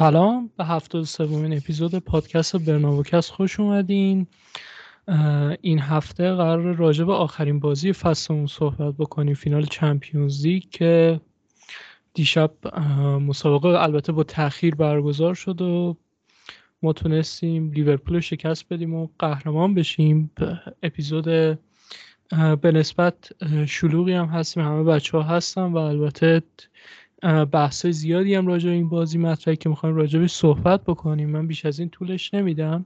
سلام به هفتاد سومین اپیزود پادکست برناوکست خوش اومدین. این هفته قرار راجع به آخرین بازی فصلمون صحبت بکنیم فینال چمپیونز لیگ که دیشب مسابقه البته با تاخیر برگزار شد و ما تونستیم لیورپول رو شکست بدیم و قهرمان بشیم. اپیزود به نسبت شلوغی هم هستیم. همه بچه ها هستن و البته بحث زیادی هم راجع این بازی مطرحه که می‌خوایم راجع به صحبت بکنیم. من بیش از این طولش نمیدم.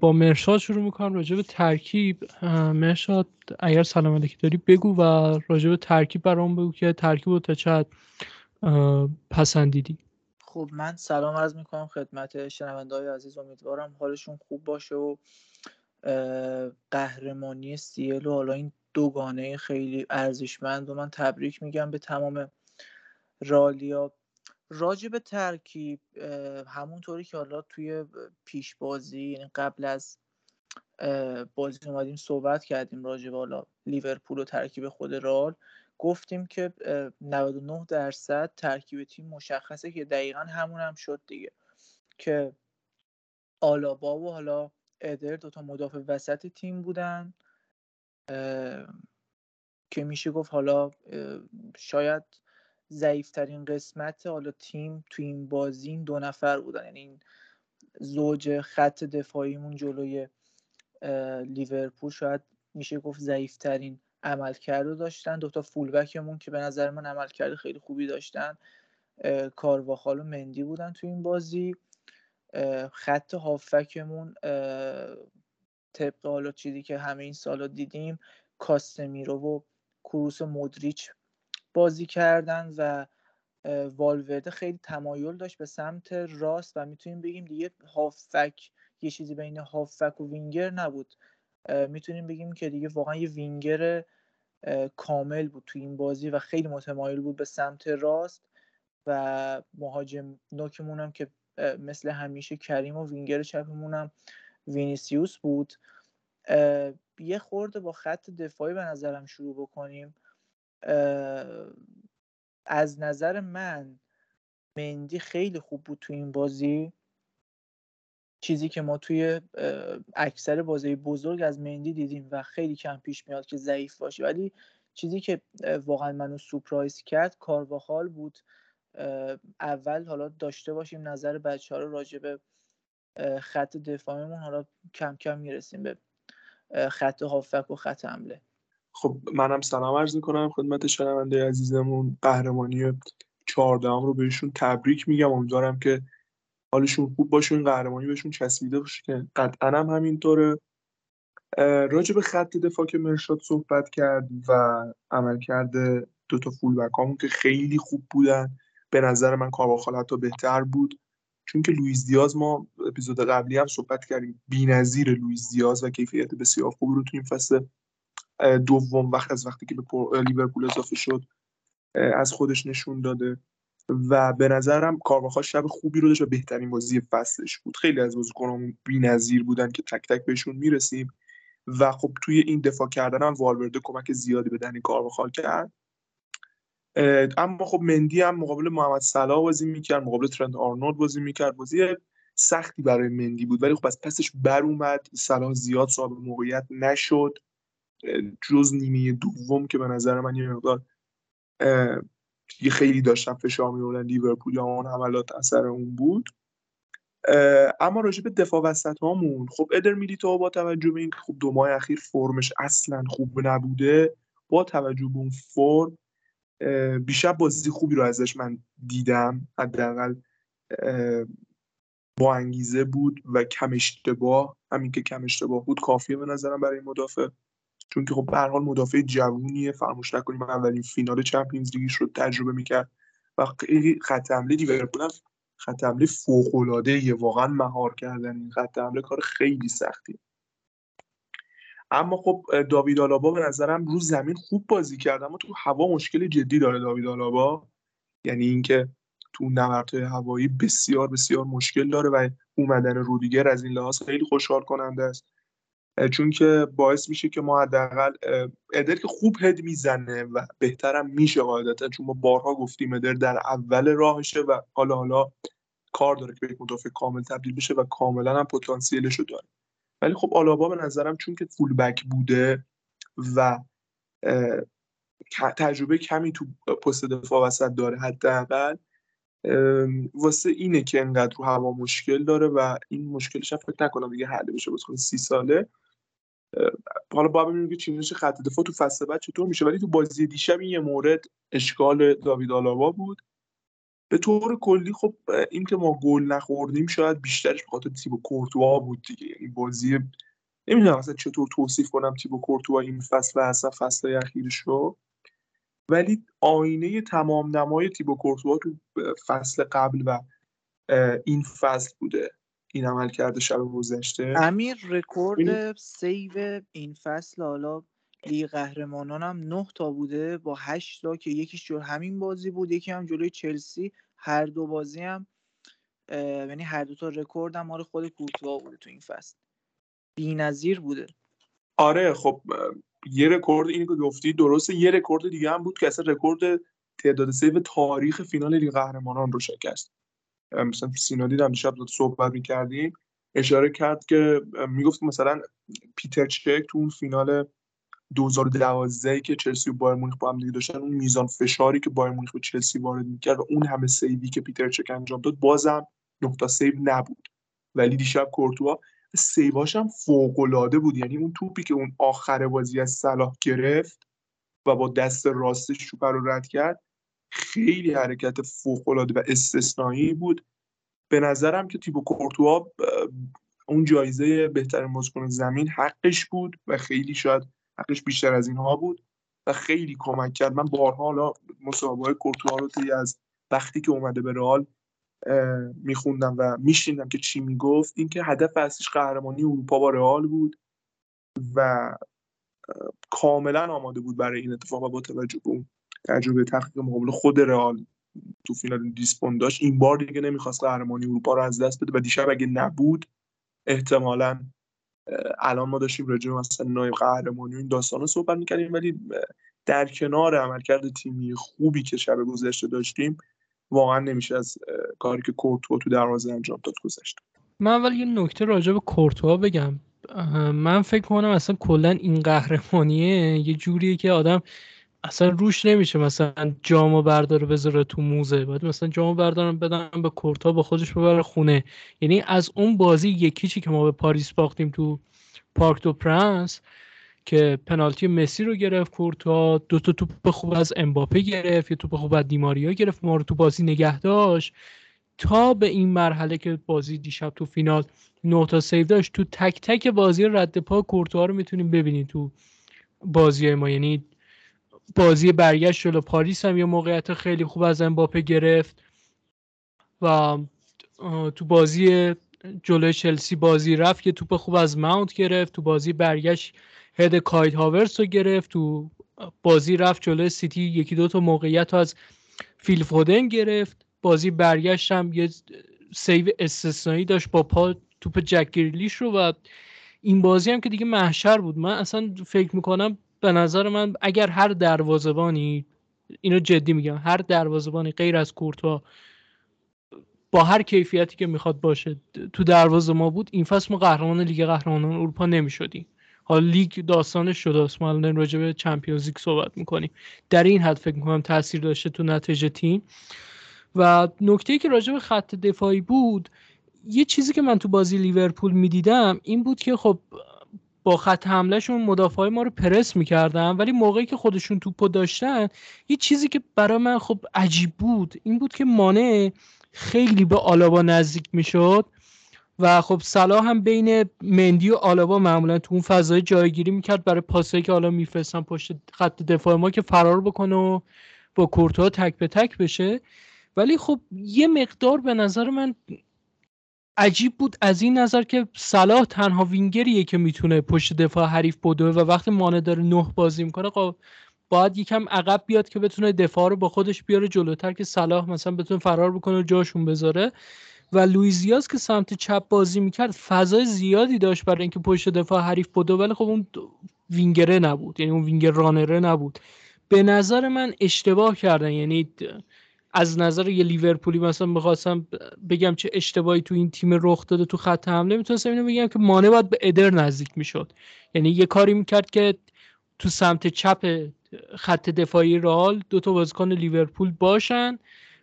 با مرشاد شروع می‌کنم راجع به ترکیب. مرشاد اگر سلام علیکی داری بگو و راجع به ترکیب برام بگو که ترکیب رو تا چقدر پسندیدی. خب من سلام عرض می‌کنم خدمت شنونده های عزیز. امیدوارم حالشون خوب باشه و قهرمانی سیل و حالا این دوگانه خیلی ارزشمند و من تبریک میگم به تمام رالیا راجع به ترکیب همونطوری که حالا توی پیش بازی یعنی قبل از بازی اومدیم صحبت کردیم راجع به حالا لیورپول و ترکیب خود رال گفتیم که 99 درصد ترکیب تیم مشخصه که دقیقا همون هم شد دیگه. که آلابا و حالا ادر دوتا مدافع وسط تیم بودن. که میشه گفت حالا شاید ضعیفترین قسمت حالا تیم تو این بازی این دو نفر بودن. یعنی این زوج خط دفاعیمون جلوی لیورپول شاید میشه گفت ضعیفترین عملکرد رو داشتن. دوتا فولبکمون که به نظر من عملکرد خیلی خوبی داشتن. کارواخال و مندی بودن تو این بازی. خط هافکمون طبق حالا چیزی که همه این سالا دیدیم کاستمیرو و کروس و مودریچ بازی کردن و والورده خیلی تمایل داشت به سمت راست و می‌تونیم بگیم دیگه هافک یه چیزی بین هافک و وینگر نبود. می‌تونیم بگیم که دیگه واقعا یه وینگر کامل بود تو این بازی و خیلی متمایل بود به سمت راست و مهاجم نوکمون هم که مثل همیشه کریم و وینگر چپمون هم وینیسیوس بود. یه خورده با خط دفاعی به نظرم شروع بکنیم. از نظر من مندی خیلی خوب بود تو این بازی. چیزی که ما توی اکثر بازی بزرگ از مندی دیدیم و خیلی کم پیش میاد که ضعیف باشه. ولی چیزی که واقعا منو surprise کرد کارواخال بود. اول حالا داشته باشیم نظر بچه ها رو راجع به خط دفاعمون حالا کم کم می‌رسیم به خط هافک و خط حمله. خب منم سلام عرض می‌کنم خدمت شنونده عزیزمون قهرمانی چهاردهم رو بهشون تبریک میگم. امیدوارم که حالشون خوب باشه این قهرمانی بهشون چسبیده باشه که قطعا هم همینطوره. راجع به خط دفاع که مرشاد صحبت کرد و عمل کرده دو تا فول بک که خیلی خوب بودن به نظر من کارواخال حتی بهتر بود. چون که لوئیس دیاز ما اپیزود قبلی هم صحبت کردیم بی‌نظیر لوئیس دیاز و کیفیت بسیار خوبی رو تو این فصل دوم وقت از وقتی که به لیورپول اضافه شد از خودش نشون داده. و به نظرم کارواخال شب خوبی رو داشت و بهترین بازی فصلش بود. خیلی از بازیکنان بی‌نظیر بودن که تک تک بهشون می‌رسیم. و خب توی این دفاع کردن هم والورده کمک زیادی به دنی کارواخال کرد. اما خب مندی هم مقابل محمد صلاح بازی می‌کرد مقابل ترند آرنولد بازی می‌کرد. بازی سختی برای مندی بود. ولی خب از پسش بر اومد. صلاح زیاد صاحب موقعیت نشد. جز نیمه دوم که به نظر من یه مقدار یه خیلی داشتن فشار میوردن لیورپول یا اون حملات اثر اون بود. اما راجع به دفاع وسط هامون خب ادر میلیتو با توجه به این خب دو ماه اخیر فرمش اصلا خوب نبوده با توجه به اون فرم بیشتر بازی خوبی رو ازش من دیدم. حداقل با انگیزه بود و کم اشتباه همین که کم اشتباه بود کافیه به نظرم برای مدافع. چون که خب به هر حال مدافع جوونیه فراموش نکنیم اولین فینال چمپیونز لیگش رو تجربه می‌کرد و خیلی خط حمله لیورپول هم خط حمله فوق العاده واقعا مهار کردن این خط حمله کار خیلی سختیه اما خب داوید آلابا به نظرم رو زمین خوب بازی کرد اما تو هوا مشکل جدی داره داوید آلابا. یعنی اینکه تو نبردهای هوایی بسیار بسیار مشکل داره و اومدن رودیگر از این لحاظ خیلی خوشحال کننده است. چون که باعث میشه که ما حداقل ادر که خوب هد می‌زنه و بهترم میشه قاعدتا چون ما بارها گفتیم ادر در اول راهشه و حالا حالا کار داره که به یک مدافع کامل تبدیل بشه و کاملا هم پتانسیلش رو داره. ولی خب آلابا به نظرم چون که فول بک بوده و تجربه کمی تو پست دفاع وسط داره حداقل واسه اینه که انقدر رو هوا مشکل داره و این مشکلش هم فکر نکنم دیگه حل بشه بازیکن سی ساله. حالا با ببینیم که چینش خط دفاع تو فصل بعد چطور میشه. ولی تو بازی دیشب این یه مورد اشکال داوید آلاوا بود. به طور کلی خب این که ما گل نخوردیم شاید بیشترش به خاطر تیبو کورتوا بود دیگه. یعنی بازی نمی‌دونم اصلا چطور توصیف کنم تیبو کورتوا این فصل و اصلا فصل اخیرش رو. ولی آینه تمام نمای تیبو کورتوا تو فصل قبل و این فصل بوده. این عمل کرده شب گذشته. امیر رکورد save این فصل حالا لیگ قهرمانان هم 9 تا بوده با 8 تا که یکیش جلو همین بازی بود یکی هم جلوی چلسی هر دو بازی هم یعنی هر دو تا رکورد هم مال خود کورتوا بوده تو این فصل. بی‌نظیر بوده. آره خب یه رکورد اینی که گفتی درسته یه رکورد دیگه هم بود که اصلا رکورد تعداد save تاریخ فینال لیگ قهرمانان رو شکست. مثلا سینا دیدم دیشب صحبت می‌کردیم. اشاره کرد که می‌گفت مثلا پیتر چک تو اون فینال 2012 که چلسی و بایر مونیخ با هم دیگه داشتن اون میزان فشاری که بایر مونیخ به چلسی وارد می‌کرد و اون همه save ی که پیتر چک انجام داد بازم نقطه سیو نبود. ولی دیشب کورتوا save اش هم فوق العاده بود. یعنی اون توپی که اون آخر بازی از صلاح گرفت و با دست راستش رو رد کرد خیلی حرکت فوق العاده و استثنایی بود. به نظرم که تیبو کورتوا اون جایزه بهترین بازیکن زمین حقش بود و خیلی شاید حقش بیشتر از اینها بود و خیلی کمک کرد. من بارها حالا مسابقه کورتوا رو طی از وقتی که اومده به رئال میخوندم و میشنیدم که چی می‌گفت اینکه هدف اصلیش قهرمانی اروپا با رئال بود و کاملا آماده بود برای این اتفاق و با توجه به اون تجربه تحقیق مقابل خود رئال تو فینال دیسپون داشت این بار دیگه نمی‌خواست قهرمانی اروپا رو از دست بده و دیشب اگه نبود احتمالا الان ما داشتیم راجع مثلا نایب قهرمانی و این داستان رو صحبت می‌کردیم ولی در کنار عملکرد تیمی خوبی که شب گذشته داشتیم واقعا نمیشه از کاری که کورتوا تو دروازه انجام داد گذشت. من اول یه نکته راجع به کورتوا بگم. من فکر کنم اصلا کلا این قهرمانیه یه جوریه که آدم اصلا روش نمیشه مثلا جامو برداره بذاره تو موزه. باید مثلا جامو بردارم بدم به کورتوا با خودش ببره خونه. یعنی از اون بازی یکیچی که ما به پاریس باختیم تو پارک دو پرنس که پنالتی مسی رو گرفت کورتوا دو تا توپ خوب از امباپه گرفت یه توپ خوب از دی‌ماریا گرفت ما رو تو بازی نگه داشت. تا به این مرحله که بازی دیشب تو فینال نه تا save داشت تو تک تک بازی رد پا کورتوا رو می‌تونیم ببینید تو بازی ما. یعنی بازی برگشت جلو پاریس هم یه موقعیت خیلی خوب از امباپه گرفت و تو بازی جلوی چلسی بازی رفت یه توپ خوب از ماونت گرفت تو بازی برگشت head کای هاورتز رو گرفت تو بازی رفت جلوی سیتی یکی دو تا موقعیت از فیل فودن گرفت. بازی برگشت هم یه save استثنایی داشت با پا توپ جک گریلیش رو و این بازی هم که دیگه محشر بود. من اصلا فکر می‌کنم به نظر من اگر هر دروازبانی اینو جدی میگم هر دروازبانی غیر از کورتوا با هر کیفیتی که می‌خواد باشه تو دروازه ما بود این فصل ما قهرمان لیگ قهرمانان اروپا نمی‌شدیم. حالا لیگ داستانش جداست. ما الان راجع به Champions League صحبت می‌کنیم. در این حد فکر می‌کنم تاثیر داشته تو نتیجه تیم. و نکته که راجع به خط دفاعی بود یه چیزی که من تو بازی لیورپول می‌دیدم این بود که خب با خط حملهشون مدافعای ما رو پرس می‌کردن ولی موقعی که خودشون توپو داشتن یه چیزی که برای من خب عجیب بود این بود که مانع خیلی به آلابا نزدیک می‌شد و خب صلاح هم بین مندی و آلابا معمولا تو اون فضای جایگیری می‌کرد برای پاسایی که حالا میفرستن پشت خط دفاع ما که فرار بکنه و با کورتوا تک به تک بشه. ولی خب یه مقدار به نظر من عجیب بود از این نظر که صلاح تنها وینگریه که می‌تونه پشت دفاع حریف بدوه و وقتی مانع داره نه بازی می‌کنه خب باید یکم عقب بیاد که بتونه دفاع رو با خودش بیاره جلوتر که صلاح مثلا بتونه فرار بکنه و جاشون بذاره. و لویزیاس که سمت چپ بازی می‌کرد فضای زیادی داشت برای اینکه پشت دفاع حریف بدو ولی خب اون وینگره نبود یعنی اون وینگر رانره نبود. به نظر من اشتباه کردن یعنی از نظر یه لیورپولی مثلا می‌خواستم بگم چه اشتباهی تو این تیم رخ داده تو خط حمله می‌تونستم اینو بگم که مانه باید به ادر نزدیک می‌شد. یعنی یه کاری می‌کرد که تو سمت چپ خط دفاعی رال دو تا بازیکن لیورپول باشن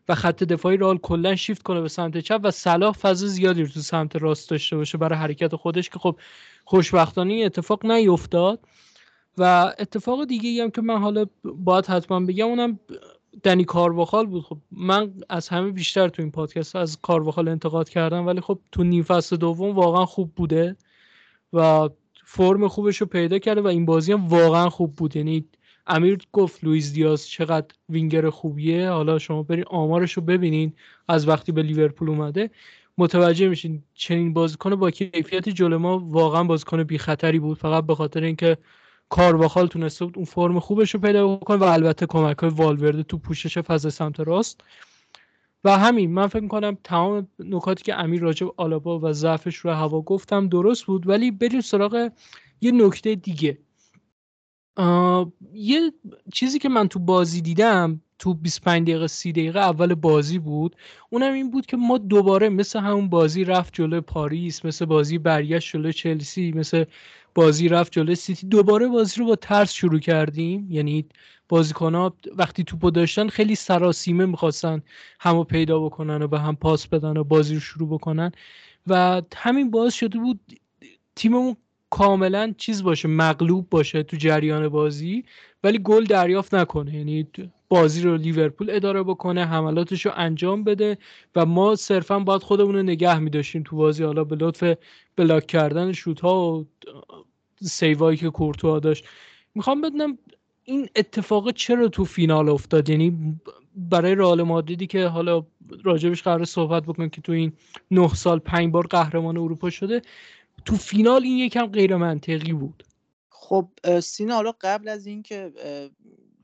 و خط دفاعی رال کلا شیفت کنه به سمت چپ و صلاح فضا زیادی رو تو سمت راست داشته باشه برای حرکت خودش که خب خوشبختانه اتفاق نیفتاد. و اتفاق دیگه هم که من حالا باید حتما بگم اونم دنی کارواخال بود. خب من از همه بیشتر تو این پادکست از کارواخال انتقاد کردم ولی خب تو نیم فصل دوم واقعا خوب بوده و فرم خوبش رو پیدا کرده و این بازی هم واقعا خوب بود. یعنی امیر گفت لوئیس دیاز چقدر وینگر خوبیه. حالا شما برین آمارش رو ببینین. از وقتی به لیورپول اومده متوجه میشین چنین بازیکن با کیفیت جلو ما واقعا بازیکن بی خطری بود. فقط به خاطر اینکه کارواخال تونسته بود اون فرم خوبش رو پیدا بکنه و البته کمک های والورده تو پوشش فضا سمت راست. و همین من فکر کنم تمام نکاتی که امیر راجب آلابا و ضعفش رو هوا گفتم درست بود ولی بریم سراغ یه نکته دیگه. یه چیزی که من تو بازی دیدم تو 25 دقیقه 30 دقیقه اول بازی بود. اونم این بود که ما دوباره مثل همون بازی رفت جلو پاریس مثل بازی برگشت جلو چلسی مثل بازی رفت جلو سیتی. دوباره بازی رو با ترس شروع کردیم. یعنی ها وقتی توپو داشتن خیلی سراسیمه می‌خواستن همو پیدا بکنن و به هم پاس بدن و بازی رو شروع بکنن. و همین باعث شده بود تیممون کاملا چیز باشه مغلوب باشه تو جریان بازی ولی گل دریافت نکنه. یعنی بازی رو لیورپول اداره بکنه حملاتش رو انجام بده و ما صرفا باید خودمون رو نگه میداشتیم تو بازی. حالا به لطف بلاک کردن شوت ها و سیوایی که کورتوا داشت. می‌خوام بدونم این اتفاق چرا تو فینال افتاد؟ یعنی برای رئال مادریدی که حالا راجبش قرار صحبت بکنیم که تو این نه سال پنج بار قهرمان اروپا شده تو فینال این یکم غیر منطقی بود. خب سینا حالا قبل از اینکه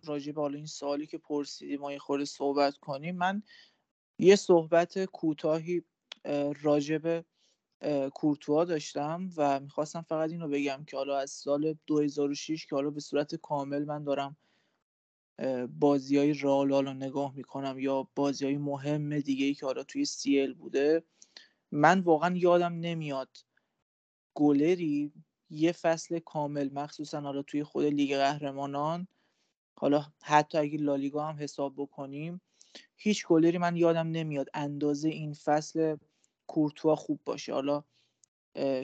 راجع به این سوالی که پرسیدی ما یه خورده صحبت کنیم من یه صحبت کوتاهی راجع به کورتوا داشتم و می‌خواستم فقط اینو بگم که حالا از سال 2006 که حالا به صورت کامل من دارم بازی های رال حالا نگاه می‌کنم یا بازی های مهم دیگه ای که حالا توی سیل بوده من واقعا یادم نمیاد گلری یه فصل کامل مخصوصا حالا توی خود لیگ قهرمانان حالا حتی اگه لالیگا هم حساب بکنیم هیچ گلری من یادم نمیاد اندازه این فصل کورتوا خوب باشه. حالا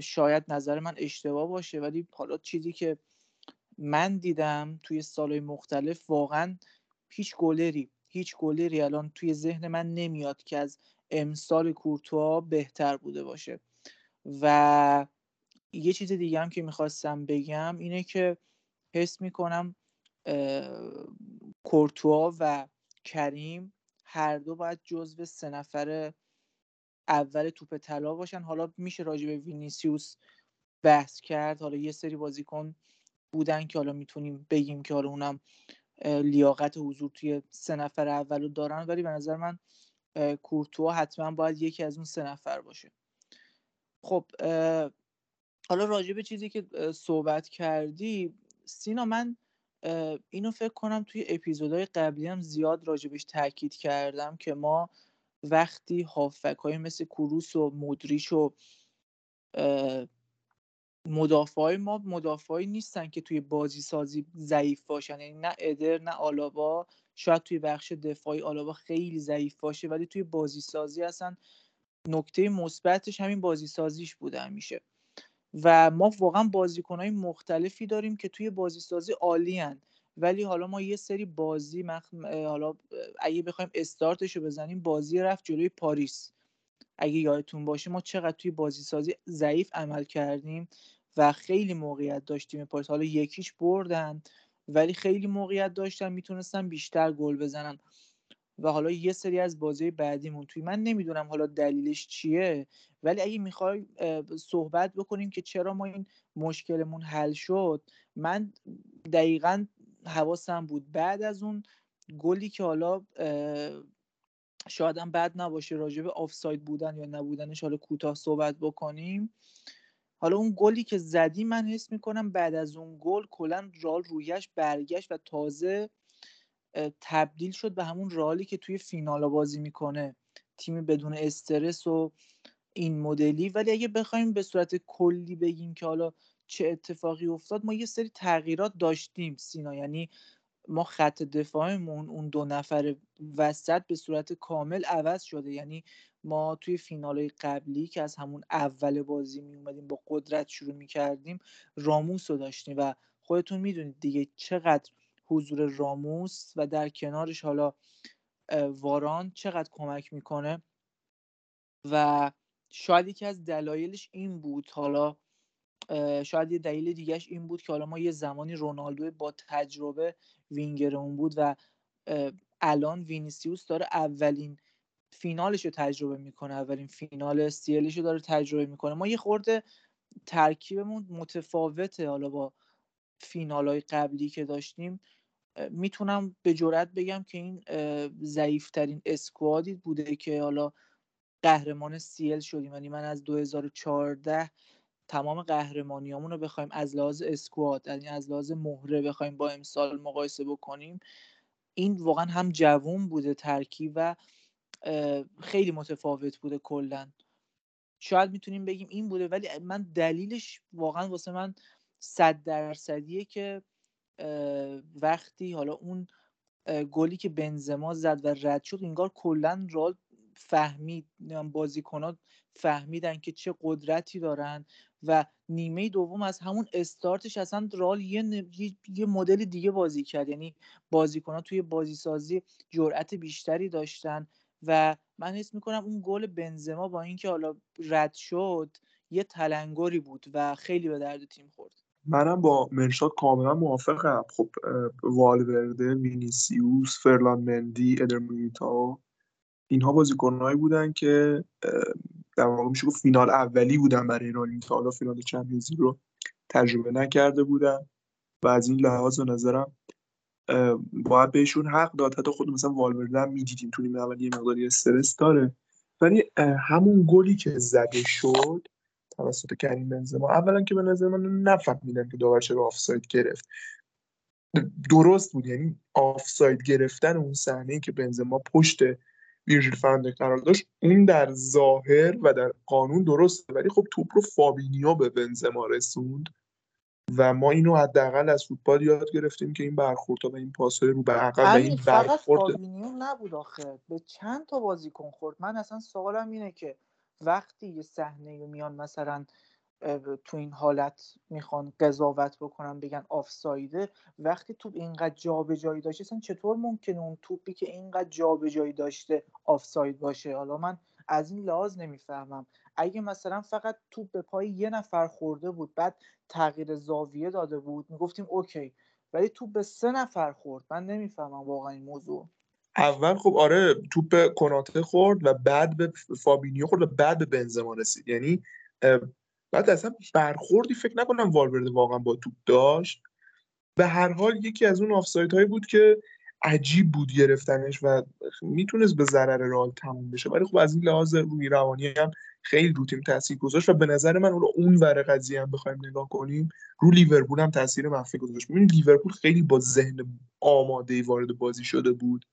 شاید نظر من اشتباه باشه ولی حالا چیزی که من دیدم توی سالهای مختلف واقعا هیچ گلری هیچ گلری الان توی ذهن من نمیاد که از امسال کورتوا بهتر بوده باشه. و یه چیز دیگه هم که می‌خواستم بگم اینه که حس می‌کنم کورتوا و کریم هر دو باید جزو سه نفر اول توپ طلا باشن. حالا میشه راجع به وینیسیوس بحث کرد. حالا یه سری بازیکن بودن که حالا می‌تونیم بگیم که حالا اونم لیاقت حضور توی سه نفر اول رو دارن. ولی به نظر من کورتوا حتما باید یکی از اون سه نفر باشه. خب حالا راجع به چیزی که صحبت کردی سینا من اینو فکر کنم توی اپیزودهای قبلی هم زیاد راجبش تاکید کردم که ما وقتی هافک های مثل کروس و مدریش و مدافع ما مدافعی نیستن که توی بازی سازی ضعیف باشن یعنی نه ادر نه آلابا شاید توی بخش دفاعی آلابا خیلی ضعیف باشه ولی توی بازی سازی اصلا نکته مثبتش همین بازی سازیش بوده همیشه. و ما واقعا بازیکنهای مختلفی داریم که توی بازی سازی عالی ولی حالا ما یه سری بازی مخ... حالا اگه بخوایم استارتش رو بزنیم بازی رفت جلوی پاریس. اگه یادتون باشه ما چقدر توی بازی سازی ضعیف عمل کردیم و خیلی موقعیت داشتیم پاریس. حالا یکیش بردن ولی خیلی موقعیت داشتن می‌تونستن بیشتر گل بزنن. و حالا یه سری از بازی بعدیمون. توی من نمی‌دونم حالا دلیلش چیه ولی اگه می‌خوای صحبت بکنیم که چرا ما این مشکلمون حل شد من دقیقا حواسم بود. بعد از اون گلی که حالا شاید هم بد نباشه راجع به آفساید بودن یا نبودنش حالا کوتاه صحبت بکنیم. حالا اون گلی که زدی من حس می‌کنم بعد از اون گل کلا رال رویش برگشت و تازه تبدیل شد به همون رالی که توی فینال بازی می‌کنه. تیمی بدون استرس و این مدلی. ولی اگه بخوایم به صورت کلی بگیم که حالا چه اتفاقی افتاد ما یه سری تغییرات داشتیم سینا. یعنی ما خط دفاعمون اون دو نفر وسط به صورت کامل عوض شده. یعنی ما توی فینال قبلی که از همون اول بازی می اومدیم با قدرت شروع می کردیم راموس رو داشتیم. و خودتون می‌دونید دیگه چقدر حضور راموس و در کنارش حالا واران چقدر کمک می‌کنه؟ و شاید یکی از دلایلش این بود حالا شاید یه دلیل دیگهش این بود که حالا ما یه زمانی رونالدو با تجربه وینگرمون بود و الان وینیسیوس داره اولین فینالش رو تجربه می‌کنه اولین فینال CL ش رو داره تجربه می‌کنه. ما یه خورده ترکیبمون متفاوته حالا با فینال های قبلی که داشتیم. می‌تونم به جرات بگم که این ضعیفترین squad ی بوده که حالا قهرمان CL شدیم. یعنی من از 2014 تمام قهرمانیامون رو بخوایم از لحاظ squad یعنی از لحاظ مهره بخوایم با امسال مقایسه بکنیم. این واقعا هم جوون بوده ترکیب و خیلی متفاوت بوده کلا. شاید می‌تونیم بگیم این بوده ولی من دلیلش واقعا واسه من صد درصدیه که وقتی حالا اون گلی که بنزما زد و رد شد انگار کلا رال فهمید بازیکنات فهمیدن که چه قدرتی دارن و نیمه دوم از همون استارتش اصلا رال یه, یه مدل دیگه بازی کرد. یعنی بازیکنات توی بازی سازی جرأت بیشتری داشتن و من حس می‌کنم اون گل بنزما با اینکه حالا رد شد یه تلنگری بود و خیلی به درد تیم خورد. منم با مرشاد کاملا موافقم. خب والورده وینیسیوس فرلان مندی ادرمیتا اینها بازیکنهایی بودن که در واقع میشه گفت فینال اولی بودن برای رال تا حالا فینال چمپیونز رو تجربه نکرده بودن و از این لحاظ به نظرم باید بهشون حق داد. حتی خود مثلا والورده هم می‌دیدیم تو نیمه اول یه مقداری استرس داره. ولی همون گلی که زده شد توسط کریم بنزما. اولا که به نظر من نفهمیدم که داور چرا آفساید گرفت. درست بود یعنی آفساید گرفتن اون صحنه که بنزما پشت ویرژیل فن دایک قرار داشت اون در ظاهر و در قانون درسته. ولی خب توپ رو فابینیو به بنزما رسوند و ما اینو حداقل از فوتبال یاد گرفتیم که این برخورد و این پاسهای رو به عقب و این برخورد نبود آخه. به چند تا بازیکن خورد. من اصلا سوالم اینه که وقتی یه صحنه میان مثلا تو این حالت می‌خوان قضاوت بکنن بگن آفسایده وقتی توپ اینقدر جابجایی داشته اصلا چطور ممکنه اون توپی که اینقدر جابجایی داشته آفساید باشه؟ حالا من از این لحاظ نمی‌فهمم. اگه مثلا فقط توپ به پای یه نفر خورده بود بعد تغییر زاویه داده بود می‌گفتیم OK ولی توپ به سه نفر خورد. من نمی‌فهمم واقعا این موضوع. اول خب آره توپ کوناته خورد و بعد به فابینیو خورد و بعد به بنزما رسید. یعنی بعد اصلا برخوردی فکر نکنم والورده واقعا با توپ داشت. به هر حال یکی از اون آفساید هایی بود که عجیب بود گرفتنش و می‌تونست به ضرر رال تموم بشه. ولی خب از این لحاظ روی روانی هم خیلی رو تیم تاثیر گذاشت و به نظر من اون ور قضیه هم بخوایم نگاه کنیم رو لیورپول هم تاثیر منفی گذاشت. ببین لیورپول خیلی با ذهن آماده وارد بازی شده بود.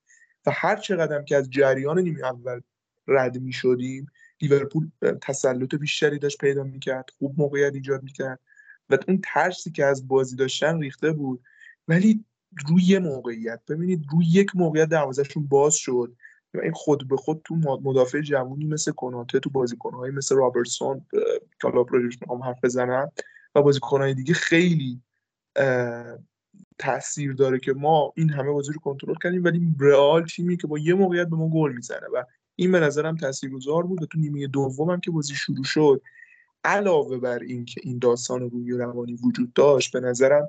و هر چقدر که از جریان نیمه اول رد می شدیم لیورپول تسلط بیشتری داشت پیدا می‌کرد خوب موقعیت ایجاد می‌کرد و اون ترسی که از بازی داشتن ریخته بود. ولی روی یه موقعیت ببینید روی یک موقعیت دروازهشون باز شد. و این خود به خود تو مدافع جوونی مثل کناته تو بازیکنهای مثل رابرتسون که حالا هم حرف بزنم و بازیکنهای دیگه خیلی تاثیر داره که ما این همه بازی رو کنترل کردیم ولی رئال تیمی که با یه موقعیت به ما گل می‌زنه و این به نظرم تاثیرگذار بود و تو نیمه دومم که بازی شروع شد علاوه بر اینکه این داستان روی روانی وجود داشت به نظرم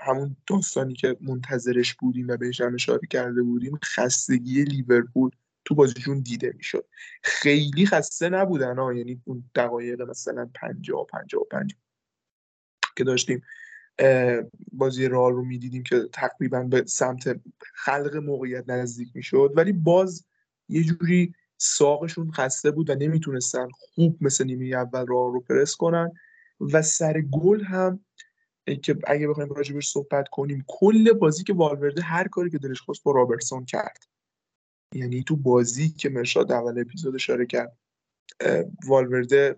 همون داستانی که منتظرش بودیم و بهش هم اشاره کرده بودیم خستگی لیورپول تو بازیشون دیده می‌شد. خیلی خسته نبودن ها یعنی اون دقایق مثلا 50 55 که داشتیم. بازی رال رو می‌دیدیم که تقریبا به سمت خلق موقعیت نزدیک می‌شد. ولی باز یه جوری ساقشون خسته بود و نمی‌تونستن خوب مثل نیمه اول راه رو پرس کنن. و سر گل هم که اگه بخوایم راجبش صحبت کنیم کل بازی که والورده هر کاری که دلش خواست با رابرتسون کرد. یعنی تو بازی که مرشاد اول اپیزود اشاره کرد والورده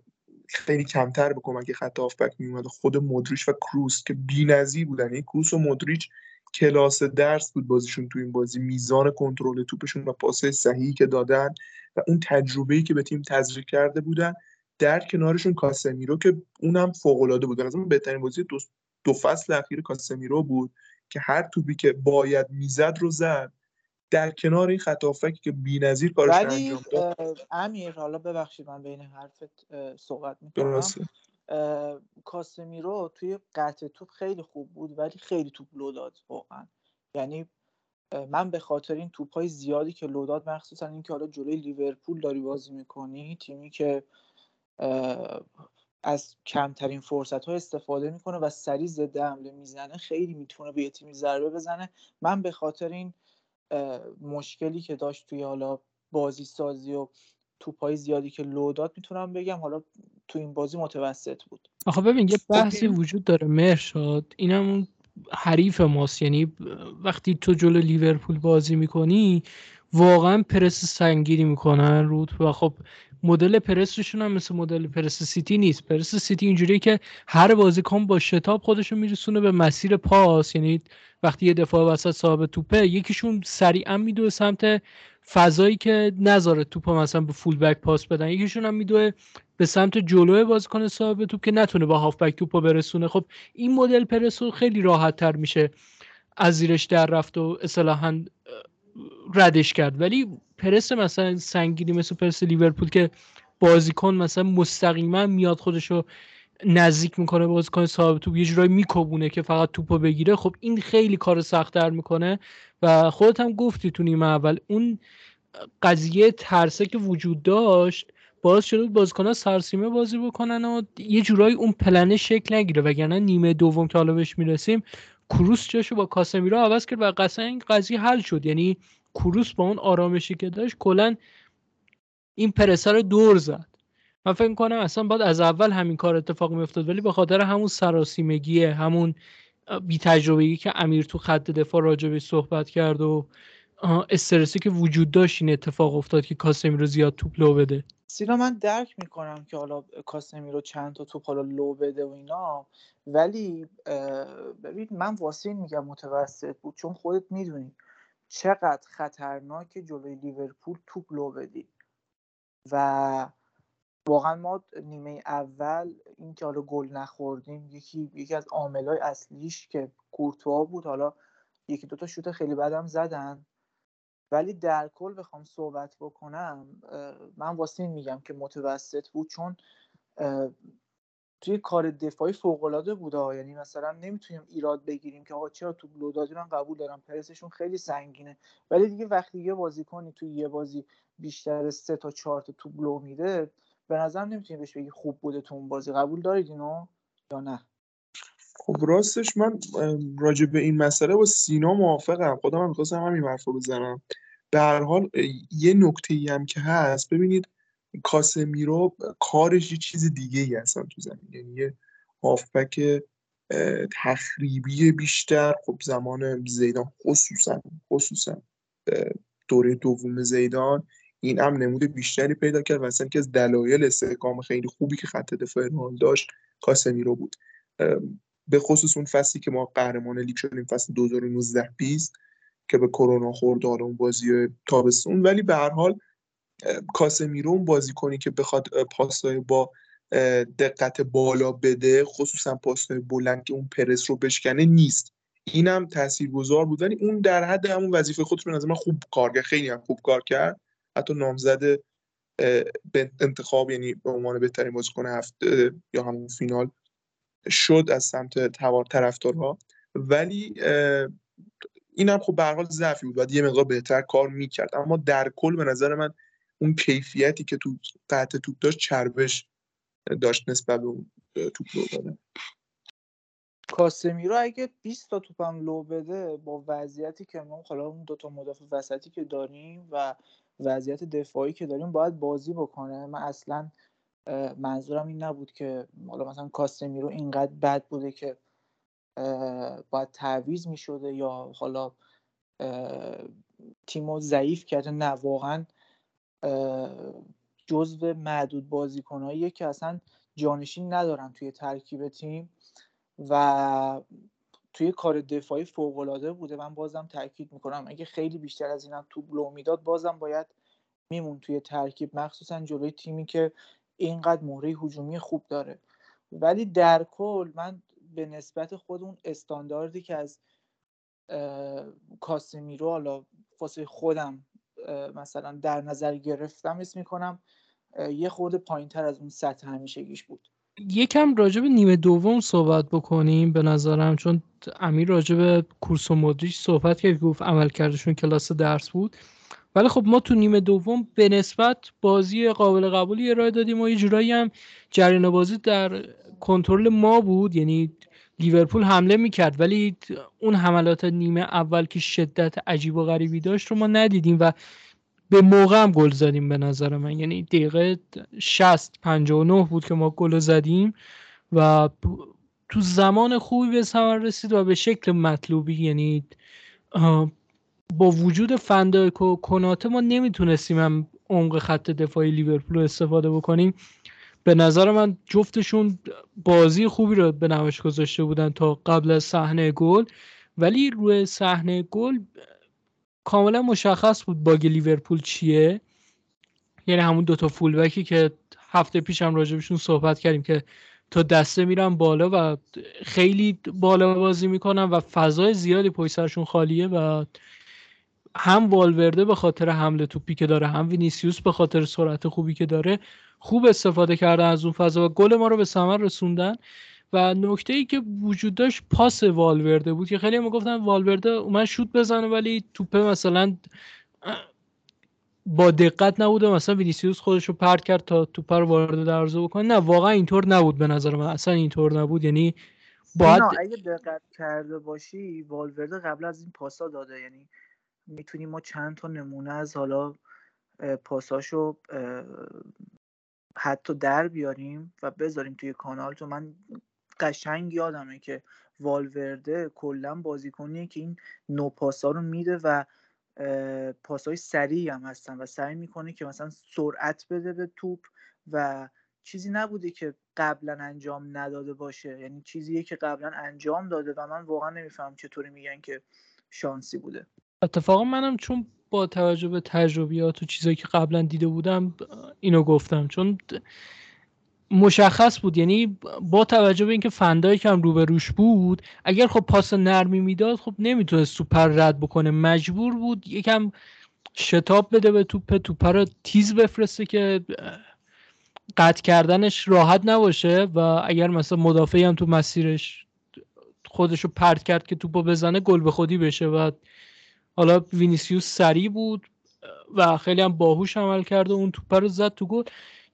خیلی کمتر به کمک خط هافبک میومد خود مدریچ و کروس که بی‌نظیر بودن. این یعنی کروس و مدریچ کلاس درس بود بازیشون تو این بازی. میزان کنترل توپشون و پاسه صحیحی که دادن و اون تجربه‌ای که به تیم تزریق کرده بودن در کنارشون کاسمیرو که اونم فوق‌العاده بود. از بهترین بازی دو, دو فصل اخیر کاسمیرو بود که هر توپی که باید می‌زد رو زد. در کنار این خط که بی‌نظیر کارش انجام داد. امیر حالا ببخشید من بین حرفت صحبت می‌کنم کاسمیرو توی قطع توپ خیلی خوب بود ولی خیلی توپ لو داد واقعا. یعنی من به خاطر این توپ های زیادی که لو داد مخصوصا اینکه حالا جلوی لیورپول داری بازی می‌کنی تیمی که از کمترین فرصت ها استفاده می‌کنه و سریع ضد حمله می‌زنه خیلی می‌تونه به یه تیمی ضربه بزنه. من به خاطر این مشکلی که داشت توی حالا بازی سازی و توپای زیادی که لو داد می‌تونم بگم حالا تو این بازی متوسط بود. آخه ببین یه بحثی وجود داره مرشاد اینم اون حریف ماست. یعنی وقتی تو جلو لیورپول بازی می‌کنی واقعا پرس سنگینی می‌کنن رود و خب مدل پرسشون هم مثل مدل پرس سیتی نیست. پرس سیتی اینجوریه که هر بازیکن با شتاب خودشون میرسونه به مسیر پاس. یعنی وقتی یه دفاع وسط صاحب توپه یکیشون سریعا میدوه سمت فضایی که نذاره توپ مثلا به فول بک پاس بدن. یکیشون هم میدوه به سمت جلوی بازیکن صاحب توپ که نتونه با هاف بک توپو برسونه. خب این مدل پرسو خیلی راحت تر میشه از زیرش در رفت و ردش کرد. ولی پرس مثلا سنگینی مثل پرس لیورپول که بازیکن مثلا مستقیما میاد خودشو نزدیک می‌کنه بازیکن صاحب توپ یه جورایی میکوبونه که فقط توپو بگیره. خب این خیلی کار سختتر می‌کنه و خودت هم گفتی تو نیمه اول اون قضیه ترسه که وجود داشت باعث شده بازیکن‌ها سرسیمه بازی بکنن و یه جورایی اون پلنه شکل نگیره. وگرنه نیمه دوم که حالا بهش می‌رسیم کروس جاشو با کاسمیرو عوض کرد و قصلا این قضیه حل شد. یعنی کروس با اون آرامشی که داشت کلا این پرسه رو دور زد. من فکر کنم اصلا باید از اول همین کار اتفاق میافتاد ولی به خاطر همون سراسیمگیه همون بی تجربه‌ای که امیر تو خط دفاع راجبه صحبت کرد و استرسی که وجود داشت این اتفاق افتاد که کاسمی رو زیاد توپ لو بده. سینا من درک می‌کنم که حالا کاسمی رو چند تا توپ حالا لو بده و اینا ولی ببین من واسه میگم متوسط بود چون خودت می‌دونی چقدر خطرناک جلوی لیورپول توپ لو بدی و واقعا ما نیمه اول این که حالا گل نخوردیم یکی یکی از عاملای اصلیش که کورتوا بود حالا یکی دوتا شوت خیلی بدم زدن. ولی در کل بخوام صحبت بکنم من واسه این میگم که متوسط بود چون توی کار دفاعی فوق العاده بود یعنی مثلا نمی‌تونیم ایراد بگیریم که آقا چرا تو دادی من قبول دارم پرسشون خیلی سنگینه. ولی دیگه وقتی یه بازی کنی توی یه بازی بیشتر سه تا چهار تا تو بلو میده به نظر نمی‌تونی بهش بگی خوب بوده تو اون بازی. قبول دارید اینو یا نه؟ خب راستش من راجع به این مسئله با سینا موافقم. خودم هم می‌خواستم همین حرف بزنم. به هر حال یه نکته ای هم که هست. ببینید کاسمیرو کارش یه چیز دیگه ای هستن تو زمین. یعنی یه هافبک تخریبی بیشتر. خب زمان زیدان خصوصا خصوصا دوره دوم زیدان این هم نمود بیشتری پیدا کرد و اصلا که از دلایل استحکام خیلی خوبی که خط دفاع رئال داشت کاسمیرو بود. به خصوص اون فصلی که ما قهرمان لیگ شدیم فصل 2019 20 که به کرونا خورد اون بازی تابستون. ولی به هر حال کاسمیرو اون بازی کنی که بخواد پاسای با دقت بالا بده خصوصا پاسای بلند که اون پرس رو بشکنه نیست. اینم تاثیرگذار بود. ولی اون در حد همون وظیفه خودش به نظر من خوب کار کرد خیلی هم خوب کار کرد. حتی نامزد به انتخاب یعنی به عنوان بهترین بازیکن هفته یا همون فینال شد از سمت توار طرفدارها. ولی این هم خب به حال ضعفی بود. باید یه مقدار بهتر کار می‌کرد. اما در کل به نظر من اون کیفیتی که تو قطع توپ داشت چربش داشت نسبت به اون توپ لو دادن کاسمیرو اگه 20 تا توپم لو بده با وضعیتی که ما حالا اون دو تا مدافع وسطی که داریم و وضعیت دفاعی که داریم باید بازی بکنه. من اصلا منظورم این نبود که حالا مثلا کاسمیرو اینقدر بد بوده که باید تعویز می شده یا حالا تیم ضعیف کرده. نه واقعا جزو معدود بازیکنهاییه که اصلا جانشین ندارن توی ترکیب تیم و توی کار دفاعی فوق بوده. من بازم تاکید می‌کنم اگه خیلی بیشتر از اینم تو لو می‌داد بازم باید میمون توی ترکیب مخصوصا جلوی تیمی که اینقدر مهره هجومی خوب داره. ولی در کل من به نسبت خود اون استانداردی که از کاسمیرو حالا واسه خودم مثلا در نظر گرفتم اسم می‌کنم یه خورده پایین تر از اون سطح همیشگیش بود. یکم راجع به نیمه دوم صحبت بکنیم به نظرم چون امیر راجع به کورس و مدریش صحبت کرد گفت عمل کردشون کلاس درس بود. ولی خب ما تو نیمه دوم به نسبت بازی قابل قبولی ارائه دادیم و یه جورایی هم جریان بازی در کنترل ما بود. یعنی لیورپول حمله می‌کرد ولی اون حملات نیمه اول که شدت عجیب و غریبی داشت رو ما ندیدیم و به موقع هم گل زدیم به نظر من. یعنی دقیقه 60 59 بود که ما گل زدیم و تو زمان خوبی به ثمر رسید و به شکل مطلوبی. یعنی با وجود فندایک و کناته ما نمی‌تونستیم هم عمق خط دفاعی لیورپول رو استفاده بکنیم. به نظر من جفتشون بازی خوبی رو به نمایش گذاشته بودن تا قبل از صحنه گل. ولی روی صحنه گل کاملا مشخص بود باگ لیورپول چیه. یعنی همون دوتا فولبکی که هفته پیش هم راجبشون صحبت کردیم که تا دسته میرن بالا و خیلی بالا بازی می‌کنن و فضای زیادی پای سرشون خالیه و هم والورده به خاطر حمله توپی که داره هم وینیسیوس به خاطر سرعت خوبی که داره. خوب استفاده کردن از اون فضا و گل ما رو به ثمر رسوندن و نکته ای که وجود داشت پاس والورده بود که خیلی هم گفتن والورده اومد شوت بزنه ولی توپه مثلا با دقت نبوده مثلا وینیسیوس خودش رو پرت کرد تا توپ رو وارد دروازه بکنه. نه واقعا اینطور نبود به نظر من اصلا اینطور نبود. یعنی باید اگه دقت کرده باشی والورده قبل از این پاسا داده. یعنی می‌تونیم ما چند تا نمونه از حالا پاساشو حتی در بیاریم و بذاریم توی کانال. تو من قشنگ یادمه که والورده کلا بازیکنیه که این نو پاسا رو میده و پاسای سریع هم هستن و سعی می‌کنه که مثلا سرعت بده به توپ و چیزی نبوده که قبلا انجام نداده باشه. یعنی چیزیه که قبلا انجام داده و من واقعا نمیفهم چطوری میگن که شانسی بوده. اتفاقا منم چون با توجه به تجربیات و چیزایی که قبلا دیده بودم اینو گفتم. چون مشخص بود. یعنی با توجه به اینکه فندای کم روبروش بود اگر خب پاس نرمی می‌داد خب نمی‌تونست سوپر رد بکنه. مجبور بود یکم شتاب بده به توپ توپ رو تیز بفرسته که قطع کردنش راحت نباشه و اگر مثلا مدافعی هم تو مسیرش خودشو پرت کرد که توپو بزنه گل به خودی بشه. و حالا وینیسیوس سریع بود و خیلی هم باهوش عمل کرد و اون توپ رو زد تو گل.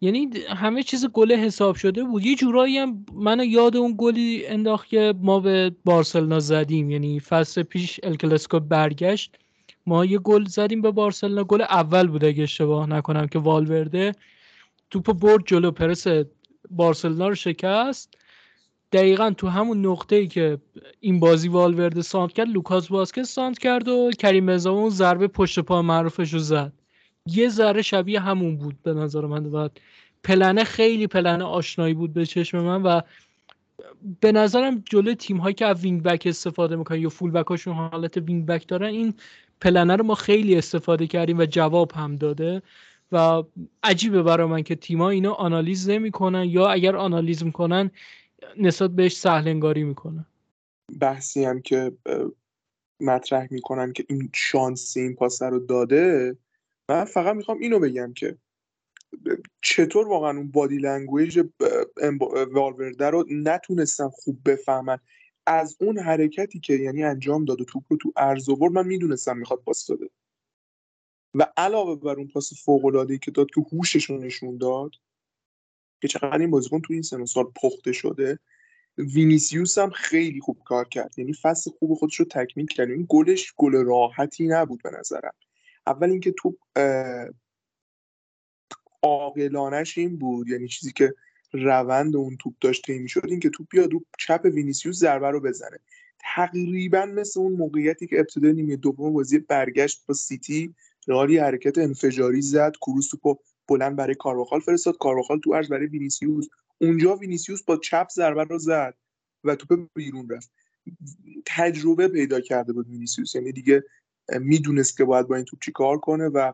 یعنی همه چیز گله حساب شده بود. یه جورایی هم منو یاد اون گلی انداخت که ما به بارسلونا زدیم. یعنی فصل پیش الکلاسیکو برگشت ما یه گل زدیم به بارسلونا. گل اول بود اگه اشتباه نکنم که والورده توپ برد جلو. پرس بارسلونا رو شکست. دقیقا تو همون نقطه ای که این بازی والورده سانتر کرد لوکاس واسکز سانتر کرد و کریم بنزما اون ضربه پشت پا معروفش رو زد. یه ذره شبیه همون بود به نظر من و پلنه خیلی پلنه آشنایی بود به چشم من و به نظرم جلو تیم هایی که از wing back استفاده می‌کنن یا full back هاشون حالت wing back دارن این پلنه رو ما خیلی استفاده کردیم و جواب هم داده و عجیبه برای من که تیما اینو آنالیز نمی‌کنن یا اگر آنالیز می‌کنن نسبت بهش سهل انگاری می‌کنن بحثی هم که مطرح می‌کنن که این شانسی این پاسه رو داده من فقط می‌خوام اینو بگم که چطور واقعا اون body language والورده رو نتونستن خوب بفهمن؟ از اون حرکتی که یعنی انجام داد و توپ رو تو عرض برد من می‌دونستم می‌خواد پاس بده و علاوه بر اون پاس فوق العاده که داد که هوشش نشون داد که چقدر این بازیکن تو این سن سال پخته شده وینیسیوس هم خیلی خوب کار کرد. یعنی فصل خوب خودش رو تکمیل کرد. این گلش گل راحتی نبود به نظرم. اول اینکه تو عاقلانش این بود. یعنی چیزی که روند اون توپ داشت طی می‌شد این که توپ بیاد رو چپ وینیسیوس ضربه رو بزنه. تقریبا مثل اون موقعیتی که ابتدای نیمه دوم بازی برگشت با سیتی رئالی حرکت انفجاری زد کروس توپو بلند برای کارواخال فرستاد. کارواخال تو عرض برای وینیسیوس. اونجا وینیسیوس با چپ ضربه رو زد و توپ بیرون رفت. تجربه پیدا کرده بود وینیسیوس. یعنی دیگه می‌دونست که باید با این توپ چی کار کنه و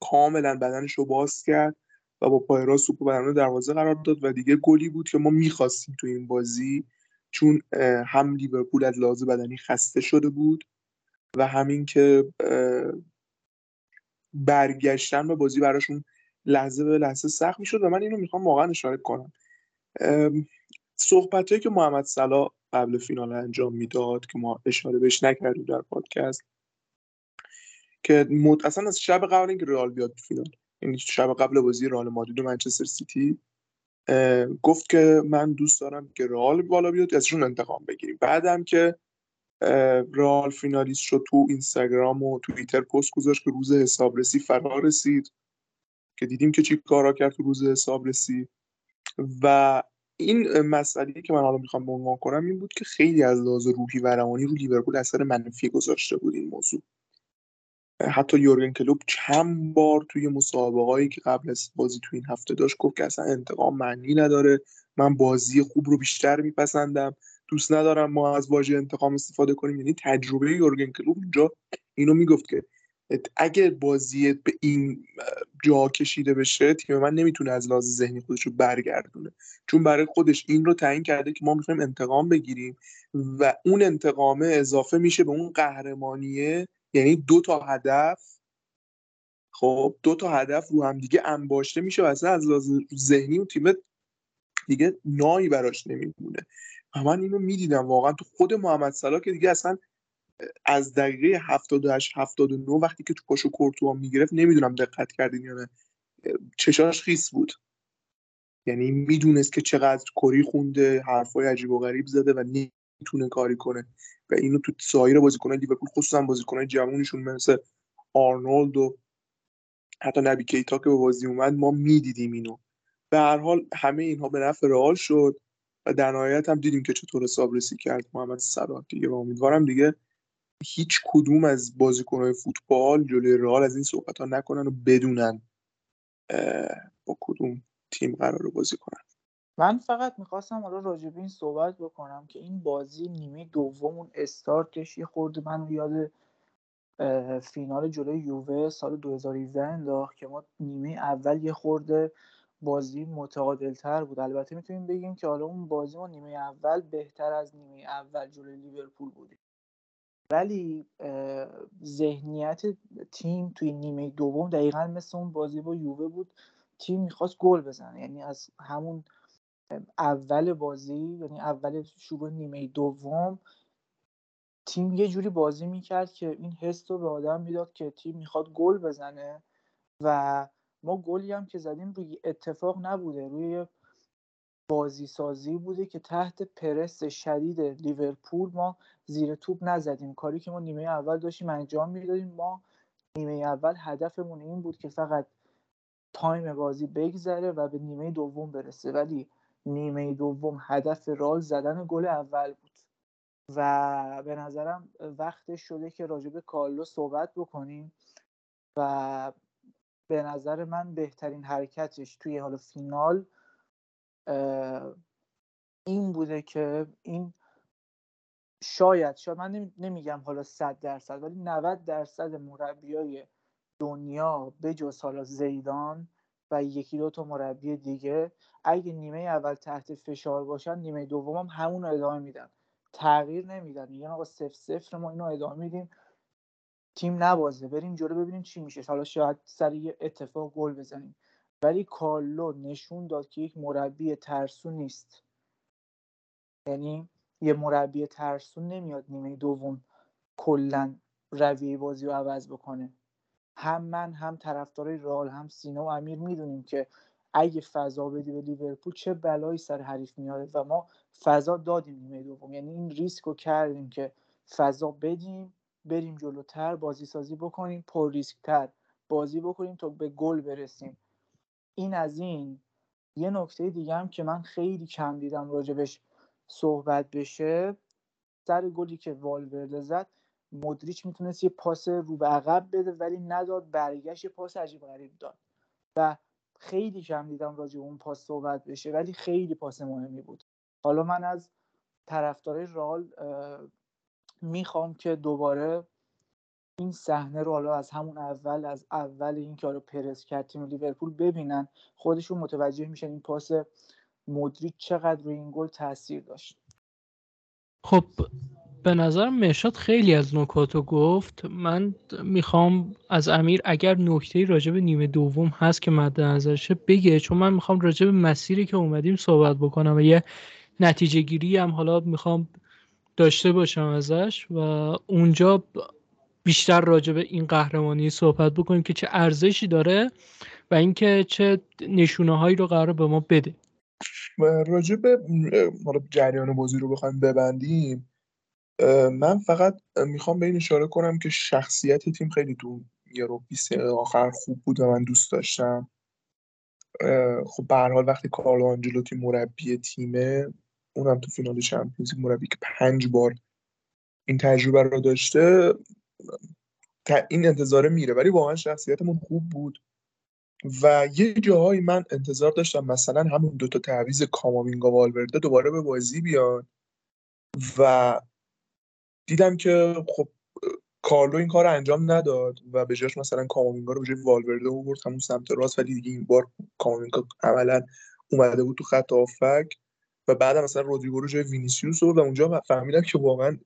کاملا بدنش رو باز کرد و با پای راست توپ بدن دروازه قرار داد و دیگه گلی بود که ما می‌خواستیم تو این بازی چون هم لیورپول از لحاظ بدنی خسته شده بود و همین که برگشتن به بازی براشون لحظه به لحظه سخت می‌شد و من اینو می‌خوام واقعا اشاره کنم. صحبت که محمد صلاح قبل فینال انجام می‌داد که ما اشاره بهش نکردیم در پادکست که مد... اصلا از شب قبل اینکه رئال بیاد فینال یعنی شب قبل بازی رئال مادرید و منچستر سیتی گفت که من دوست دارم که رئال بالا بیاد ازشون انتقام بگیریم. بعدم که رئال فینالیست شد تو اینستاگرام و توییتر پست گذاشت که روز حسابرسی فرا رسید. که دیدیم که چی کارا کرد تو روز حسابرسی و این مسئله که من حالا می‌خوام به عنوان کنم این بود که خیلی از لحاظ روحی و روانی رو لیورپول اثر منفی گذاشته بود این موضوع. حتی یورگن کلوب چند بار توی مسابقه هایی که قبل از بازی تو این هفته داشت گفت که اصلا انتقام معنی نداره من بازی خوب رو بیشتر میپسندم دوست ندارم ما از واژه انتقام استفاده کنیم. یعنی تجربه یورگن کلوب اینجا اینو می‌گفت که اگه بازی به این جا کشیده بشه تیم من نمی‌تونه از لحاظ ذهنی خودش رو برگردونه. چون برای خودش این رو تعیین کرده که ما می‌خوایم انتقام بگیریم و اون انتقامه اضافه میشه به اون قهرمانیه. یعنی دو تا هدف. خب دو تا هدف رو هم دیگه انباشته میشه و اصلا از لحاظ ذهنی اون تیم دیگه نایی براش نمیمونه. و من اینو می‌دیدم. واقعا تو خود محمد صلاح که دیگه اصلا از دقیقه 78 79 وقتی که تو پاشو کورتوا می‌گرفت نمی‌دونم دقت کردین یا نه. چشاش خیس بود. یعنی می‌دونست که چقدر کری خونده حرفای عجیب و غریب زده و نمی‌تونه کاری کنه. و اینو تو سایر بازیکنان لیورپول خصوصا بازیکنان جوونشون مثل آرنولد و حتی نبی کیتا که به بازی اومد ما می‌دیدیم اینو. به هر حال همه اینها به نفع رئال شد و در نهایت هم دیدیم که چطور حسابرسی کرد محمد صلاح دیگه. و امیدوارم دیگه هیچ کدوم از بازیکنهای فوتبال جلوی رئال از این صحبت ها نکنن و بدونن با کدوم تیم قرار بازی کنن. من فقط می‌خواستم حالا راجع این صحبت بکنم که این بازی نیمه دوم اون استارتش یه خورده من یاد فینال جلوی یووه سال 2017 انداخت که ما نیمه اول یه خورده بازی متعادل تر بود. البته می‌تونیم بگیم که حالا اون بازی ما نیمه اول بهتر از نیمه اول جلوی لیورپول بودیم. ولی ذهنیت تیم توی نیمه دوم دقیقا مثل اون بازی با یووه بود تیم می‌خواست گل بزنه. یعنی از همون اول بازی یعنی اول شروع نیمه دوم تیم یه جوری بازی می‌کرد که این حس رو به آدم می‌داد که تیم می‌خواد گل بزنه و ما گلی هم که زدیم روی اتفاق نبوده. روی بازی سازی بوده که تحت پرس شدید لیورپول ما زیر توپ نزدیم. کاری که ما نیمه اول داشتیم انجام می‌دادیم. ما نیمه اول هدفمون این بود که فقط time بازی بگذره و به نیمه دوم برسه. ولی نیمه دوم هدف رئال زدن گل اول بود. و به نظرم وقتش شده که راجب کارلو صحبت بکنیم و به نظر من بهترین حرکتش توی حال فینال این بوده که این شاید شاید من نمیگم حالا 100 درصد ولی 90 درصد مربیای دنیا به جز حالا زیدان و یکی دو تا مربی دیگه اگه نیمه اول تحت فشار باشن نیمه دوم هم همون رو ادامه میدن. تغییر نمیدن. میگن آقا صفر صفر ما اینو ادامه میدیم. تیم نبازه. بریم جلو ببینیم چی میشه. حالا شاید سر یه اتفاق گل بزنیم. ولی کارلو نشون داد که یک مربی ترسو نیست. یعنی یه مربی ترسون نمیاد نیمه دوم کلا رویه بازی رو عوض بکنه. هم من هم طرفدارای رال هم سینا و امیر می‌دونیم که اگه فضا بدی به لیورپول چه بلایی سر حریف میاره و ما فضا دادیم نیمه دوم. یعنی این ریسک رو کردیم که فضا بدیم بریم جلوتر بازی سازی بکنیم پر ریسک تر بازی بکنیم تا به گل برسیم. این از این. یه نکته دیگه هم که من خیلی کم دیدم راجبش صحبت بشه سر گلی که والورده زد مدریچ می‌تونست یه پاس رو به عقب بده ولی نداد برگشت یه پاس عجیب غریب داد. و خیلی کم دیدم راجع اون پاس صحبت بشه ولی خیلی پاس مهمی بود. حالا من از طرفدارای رال می‌خوام که دوباره این صحنه رو حالا از همون اول از اول این که پرس کرد تیم لیورپول ببینن خودشون متوجه میشن این پاس مدریک چقدر روی این گل تاثیر داشت. خب به نظر مرشاد خیلی از نکاتو گفت. من می‌خوام از امیر اگر نکته راجع به نیمه دوم هست که مد نظرشه بگه چون من می‌خوام راجع به مسیری که اومدیم صحبت بکنم و یه نتیجه گیری هم حالا می‌خوام داشته باشم ازش و اونجا بیشتر راجع به این قهرمانی صحبت بکنیم که چه ارزشی داره و اینکه چه نشونه هایی رو قرار به ما بده. راجع به جریان بازی رو بخوایم ببندیم من فقط می‌خوام به این اشاره کنم که شخصیت تیم خیلی تو یه رو آخر خوب بود و من دوست داشتم. خب به حال وقتی کارلو آنجلوتی مربی تیمه اونم تو فینال چمپیونز مربی که پنج بار این تجربه رو داشته این انتظاره میره ولی واقعا شخصیتمون خوب بود. و یه جاهایی من انتظار داشتم مثلا همون دوتا تعویز کامامینگا والورده دوباره به بازی بیان. و دیدم که خب کارلو این کار انجام نداد و به جاش مثلا کامامینگا رو به جای والورده آورد همون سمت راست. ولی دیگه این بار کامامینگا عملا اومده بود تو خط آفک و بعد مثلا رودریگو رو جای وینیسیوس و اونجا فهمیدم که واقعا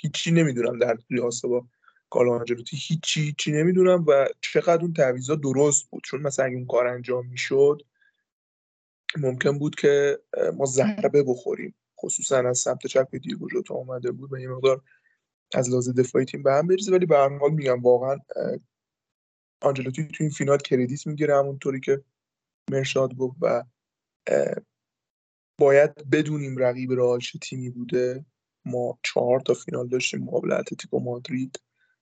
هیچی نمی‌دونم در ریاسه با کارلو آنجلوتی. هیچی چی نمی‌دونم و چقدر اون تعویضا درست بود. چون مثلا اگه اون کار انجام می‌شد ممکن بود که ما ضربه بخوریم. خصوصا از سمت چپ دیگو جوتا اومده بود و یه مقدار از لحاظ دفاعی تیم به هم بریزه. ولی به هر حال میگم واقعا آنجلوتی تو این فینال کردیت می‌گیره همونطوری که مرشاد گفت و باید بدونیم رقیب رئال چه تیمی بوده. ما چهار تا فینال داشتیم مقابل اتلتیکو مادرید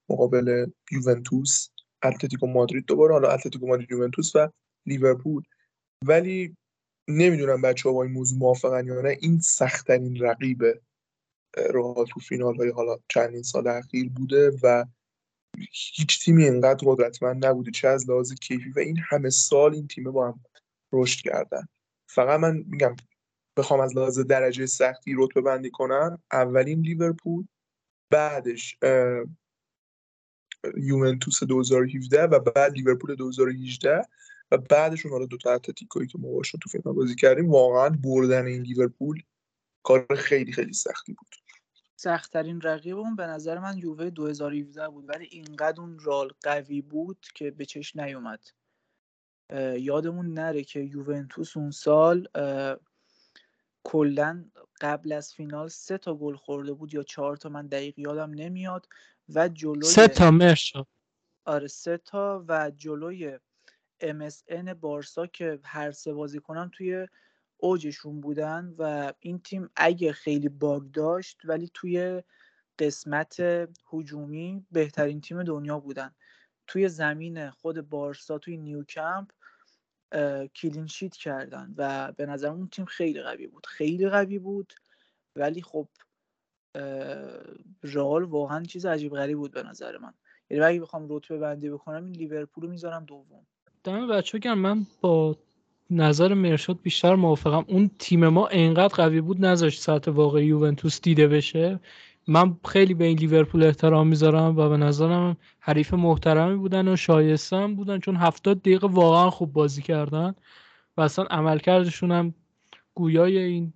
مقابل یوونتوس. اتلتیکو مادرید دوباره حالا اتلتیکو مادرید یوونتوس و لیورپول. ولی نمی‌دونم بچه ها با این موضوع موافقن یا نه. این سختترین رقیب رئال تو فینال های حالا چندین سال اخیر بوده و هیچ تیمی اینقدر قدرتمند نبوده چه از لحاظ کیفی و این همه سال این تیمه با هم رشد کردن. فقط من میگم بخوام از لحاظ درجه سختی رتبه بندی کنم اولین لیورپول بعدش یوونتوس 2017 و بعد لیورپول 2018 و بعدشون حالا دو تا اتلتیکویی که ما تو فینال بازی کردیم واقعا بردن این لیورپول کار خیلی خیلی سختی بود. سختترین رقیبمون به نظر من یووه 2017 بود ولی اینقدر اون رال قوی بود که به چش نیومد. یادمون نره که یوونتوس اون سال کلا قبل از فینال سه تا گل خورده بود یا چهار تا من دقیق یادم نمیاد. و جلوی سه تا مرشا آره سه تا و جلوی MSN بارسا که هر سه بازی کنن توی اوجشون بودن. و این تیم اگه خیلی باگ داشت ولی توی قسمت هجومی بهترین تیم دنیا بودن. توی زمین خود بارسا توی نیوکمپ کلینشیت کردن و به نظر اون تیم خیلی قوی بود. خیلی قوی بود ولی خب رئال واقعا چیز عجیب غریب بود به نظر من. یعنی اگه بخوام رتبه بندی بکنم این لیورپول رو می‌ذارم دوم. دم بچه گرم من با نظر مرشاد بیشتر موافقم اون تیم ما انقدر قوی بود نذاشت سطح واقعی یوونتوس دیده بشه. من خیلی به این لیورپول احترام می‌ذارم و به نظرم حریف محترمی بودن و شایسته بودن چون هفتاد دقیقه واقعا خوب بازی کردن و اصلا عملکردشون هم گویای این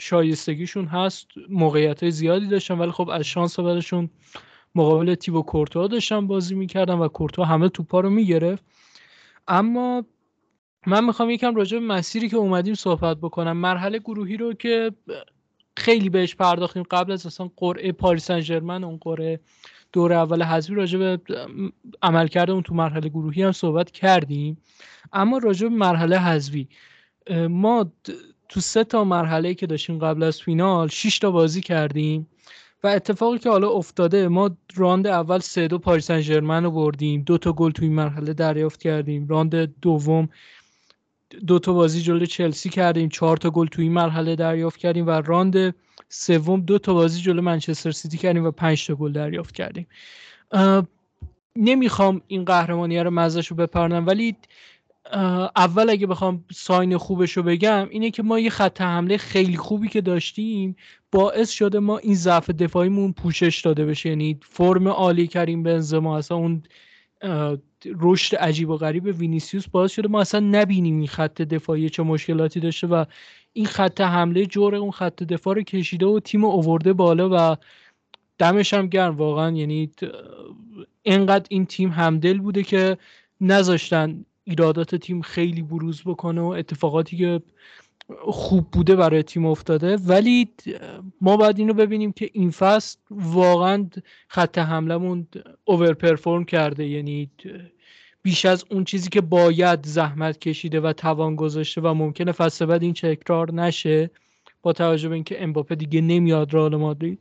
شایستگیشون هست موقعیت زیادی داشتن ولی خب از شانس بعدشون مقابل تیبو کورتوا داشتن بازی می‌کردن و کورتوا همه توپا رو می‌گرفت. اما من می‌خوام یکم راجع به مسیری که اومدیم صحبت بکنم. مرحله گروهی رو که خیلی بهش پرداختیم. قبل از اصلا قرعه پاریس سن اون قرعه دور اول حذفی راجع به عملکرد اون تو مرحله گروهی هم صحبت کردیم. اما راجع به مرحله حذفی ما تو سه تا مرحله که داشتیم قبل از فینال 6 تا بازی کردیم و اتفاقی که حالا افتاده ما راند اول سه دو پاریس سن رو بردیم. دو تا گل تو این مرحله دریافت کردیم. راند دوم دو تا بازی جلوی چلسی کردیم چهار تا گل تو این مرحله دریافت کردیم و راند سوم دو تا بازی جلو منچستر سیتی کردیم و پنج تا گل دریافت کردیم. نمی‌خوام این قهرمانی رو مزش رو بپرنم ولی اول اگه بخوام ساین خوبش رو بگم اینه که ما یه خط حمله خیلی خوبی که داشتیم باعث شده ما این ضعف دفاعیمون پوشش داده بشه. یعنی فرم عالی کریم بنزما اصلا اون رشد عجیب و غریب وینیسیوس باعث شده ما اصلا نبینیم این خط دفاعی چه مشکلاتی داشته و این خط حمله جور اون خط دفاع رو کشیده و تیم اوورده بالا و دمش هم گرم. واقعا یعنی انقدر این تیم همدل بوده که نذاشتن ایرادات تیم خیلی بروز بکنه و اتفاقاتی که خوب بوده برای تیم افتاده. ولی ما باید اینو ببینیم که این فصل واقعا خط حملمون اوور پرفورم کرده. یعنی بیش از اون چیزی که باید زحمت کشیده و توان گذاشته و ممکنه فصل بعد این تکرار نشه با توجه به اینکه امباپه دیگه نمیاد رئال مادرید.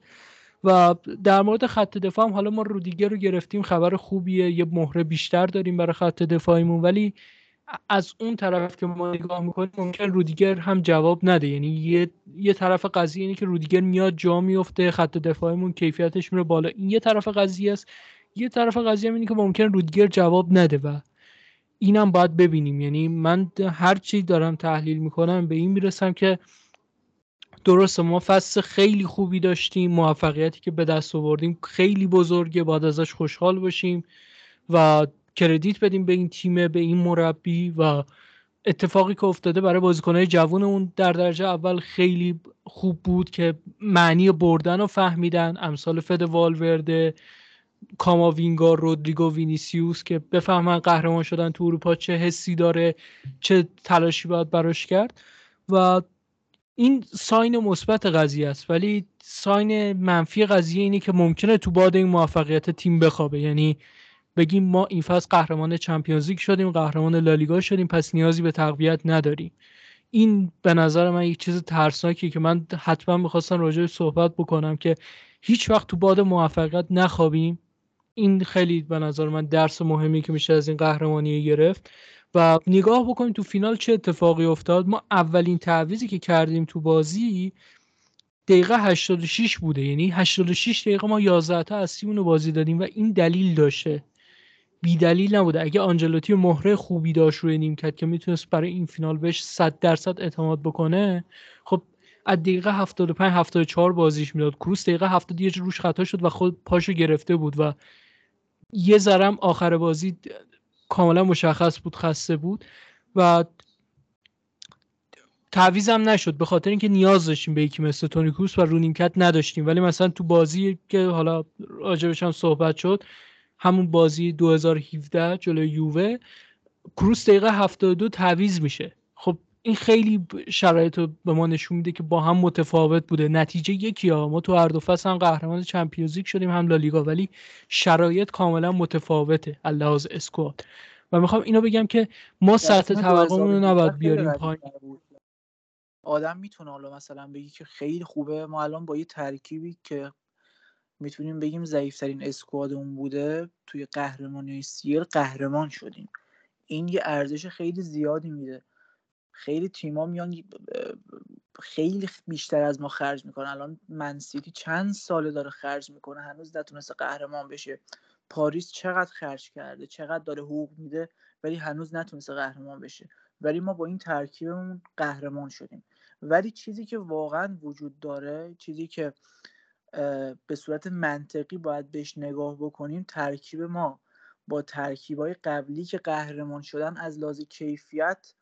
و در مورد خط دفاع هم حالا ما رودیگر رو گرفتیم. خبر خوبیه. یه مهره بیشتر داریم برای خط دفاعیمون. ولی از اون طرف که ما نگاه می‌کنیم ممکن رودیگر هم جواب نده. یعنی یه, یه طرف قضیه اینه که رودیگر میاد جا میفته خط دفاعیمون کیفیتش میره بالا. این یه طرف قضیه است. یه طرف قضیه اینه که ممکن رودیگر جواب نده و اینم باید ببینیم. یعنی من هر چی دارم تحلیل می‌کنم به این می‌رسم که درسته ما فصل خیلی خوبی داشتیم. موفقیتی که به دست آوردیم خیلی بزرگه. باید ازش خوشحال باشیم و کردیت بدیم به این تیم به این مربی و اتفاقی که افتاده برای بازیکنهای جوون اون در درجه اول خیلی خوب بود که معنی بردن رو فهمیدن. امثال فد والورده کاماوینگا رودریگو وینیسیوس که بفهمن قهرمان شدن تو اروپا چه حسی داره چه تلاشی باید براش کرد. و این ساین مثبت قضیه است ولی ساین منفی قضیه اینه که ممکنه تو باد این موفقیت تیم بخوابه. یعنی بگیم ما این فصل قهرمان چمپیونز لیگ شدیم قهرمان لالیگا شدیم پس نیازی به تقویت نداریم. این به نظر من یک چیز ترسناکیه که من حتما می‌خواستم راجع صحبت بکنم که هیچ وقت تو باد موفقیت نخوابیم. این خیلی به نظر من درس مهمی که میشه از این قهرمانی گرفت. و نگاه بکنیم تو فینال چه اتفاقی افتاد. ما اولین تعویزی که کردیم تو بازی دقیقه 86 بوده. یعنی 86 دقیقه ما 11 تا اصلیمون رو بازی دادیم و این دلیل داشته. بی دلیل نبوده. اگه آنجلوتی مهره خوبی داشت روی نیمکت که می‌تونست برای این فینال بهش 100 درصد اعتماد بکنه خب از دقیقه 75 74 بازیش می‌داد. کروس دقیقه 70 یه روش خطا شد و خود پاشو گرفته بود و یه ذرم آخر بازی کاملا مشخص بود خسته بود و تعویزم نشد به خاطر اینکه نیاز داشتیم به یکی مثل تونی کروس و رونیمکت نداشتیم. ولی مثلا تو بازی که حالا راجبش هم صحبت شد همون بازی 2017 جلوی یووه کروس دقیقه 72 تعویز میشه. خب این خیلی شرایط رو به ما نشون میده که با هم متفاوت بوده. نتیجه یکی ها ما تو هر دو فصل هم قهرمان چمپیونز لیگ شدیم هم لالیگا ولی شرایط کاملا متفاوته. لحاظ اسکواد. و می‌خوام اینو بگم که ما سطح توقعمون رو نباید بیاریم پایین. آدم می‌تونه حالا مثلا بگی که خیلی خوبه. ما الان با یه ترکیبی که می‌تونیم بگیم ضعیفترین اسکوادمون بوده توی قهرمانی سیر قهرمان شدیم. این یه ارزش خیلی زیادی میده. خیلی تیما میان خیلی بیشتر از ما خرج می‌کنه الان منسیتی چند ساله داره خرج می‌کنه هنوز نتونسته قهرمان بشه. پاریس چقدر خرج کرده چقدر داره حقوق میده ولی هنوز نتونسته قهرمان بشه. ولی ما با این ترکیبمون قهرمان شدیم. ولی چیزی که واقعا وجود داره چیزی که به صورت منطقی باید بهش نگاه بکنیم ترکیب ما با ترکیبای قبلی که قهرمان شدن از لحاظ کیفیت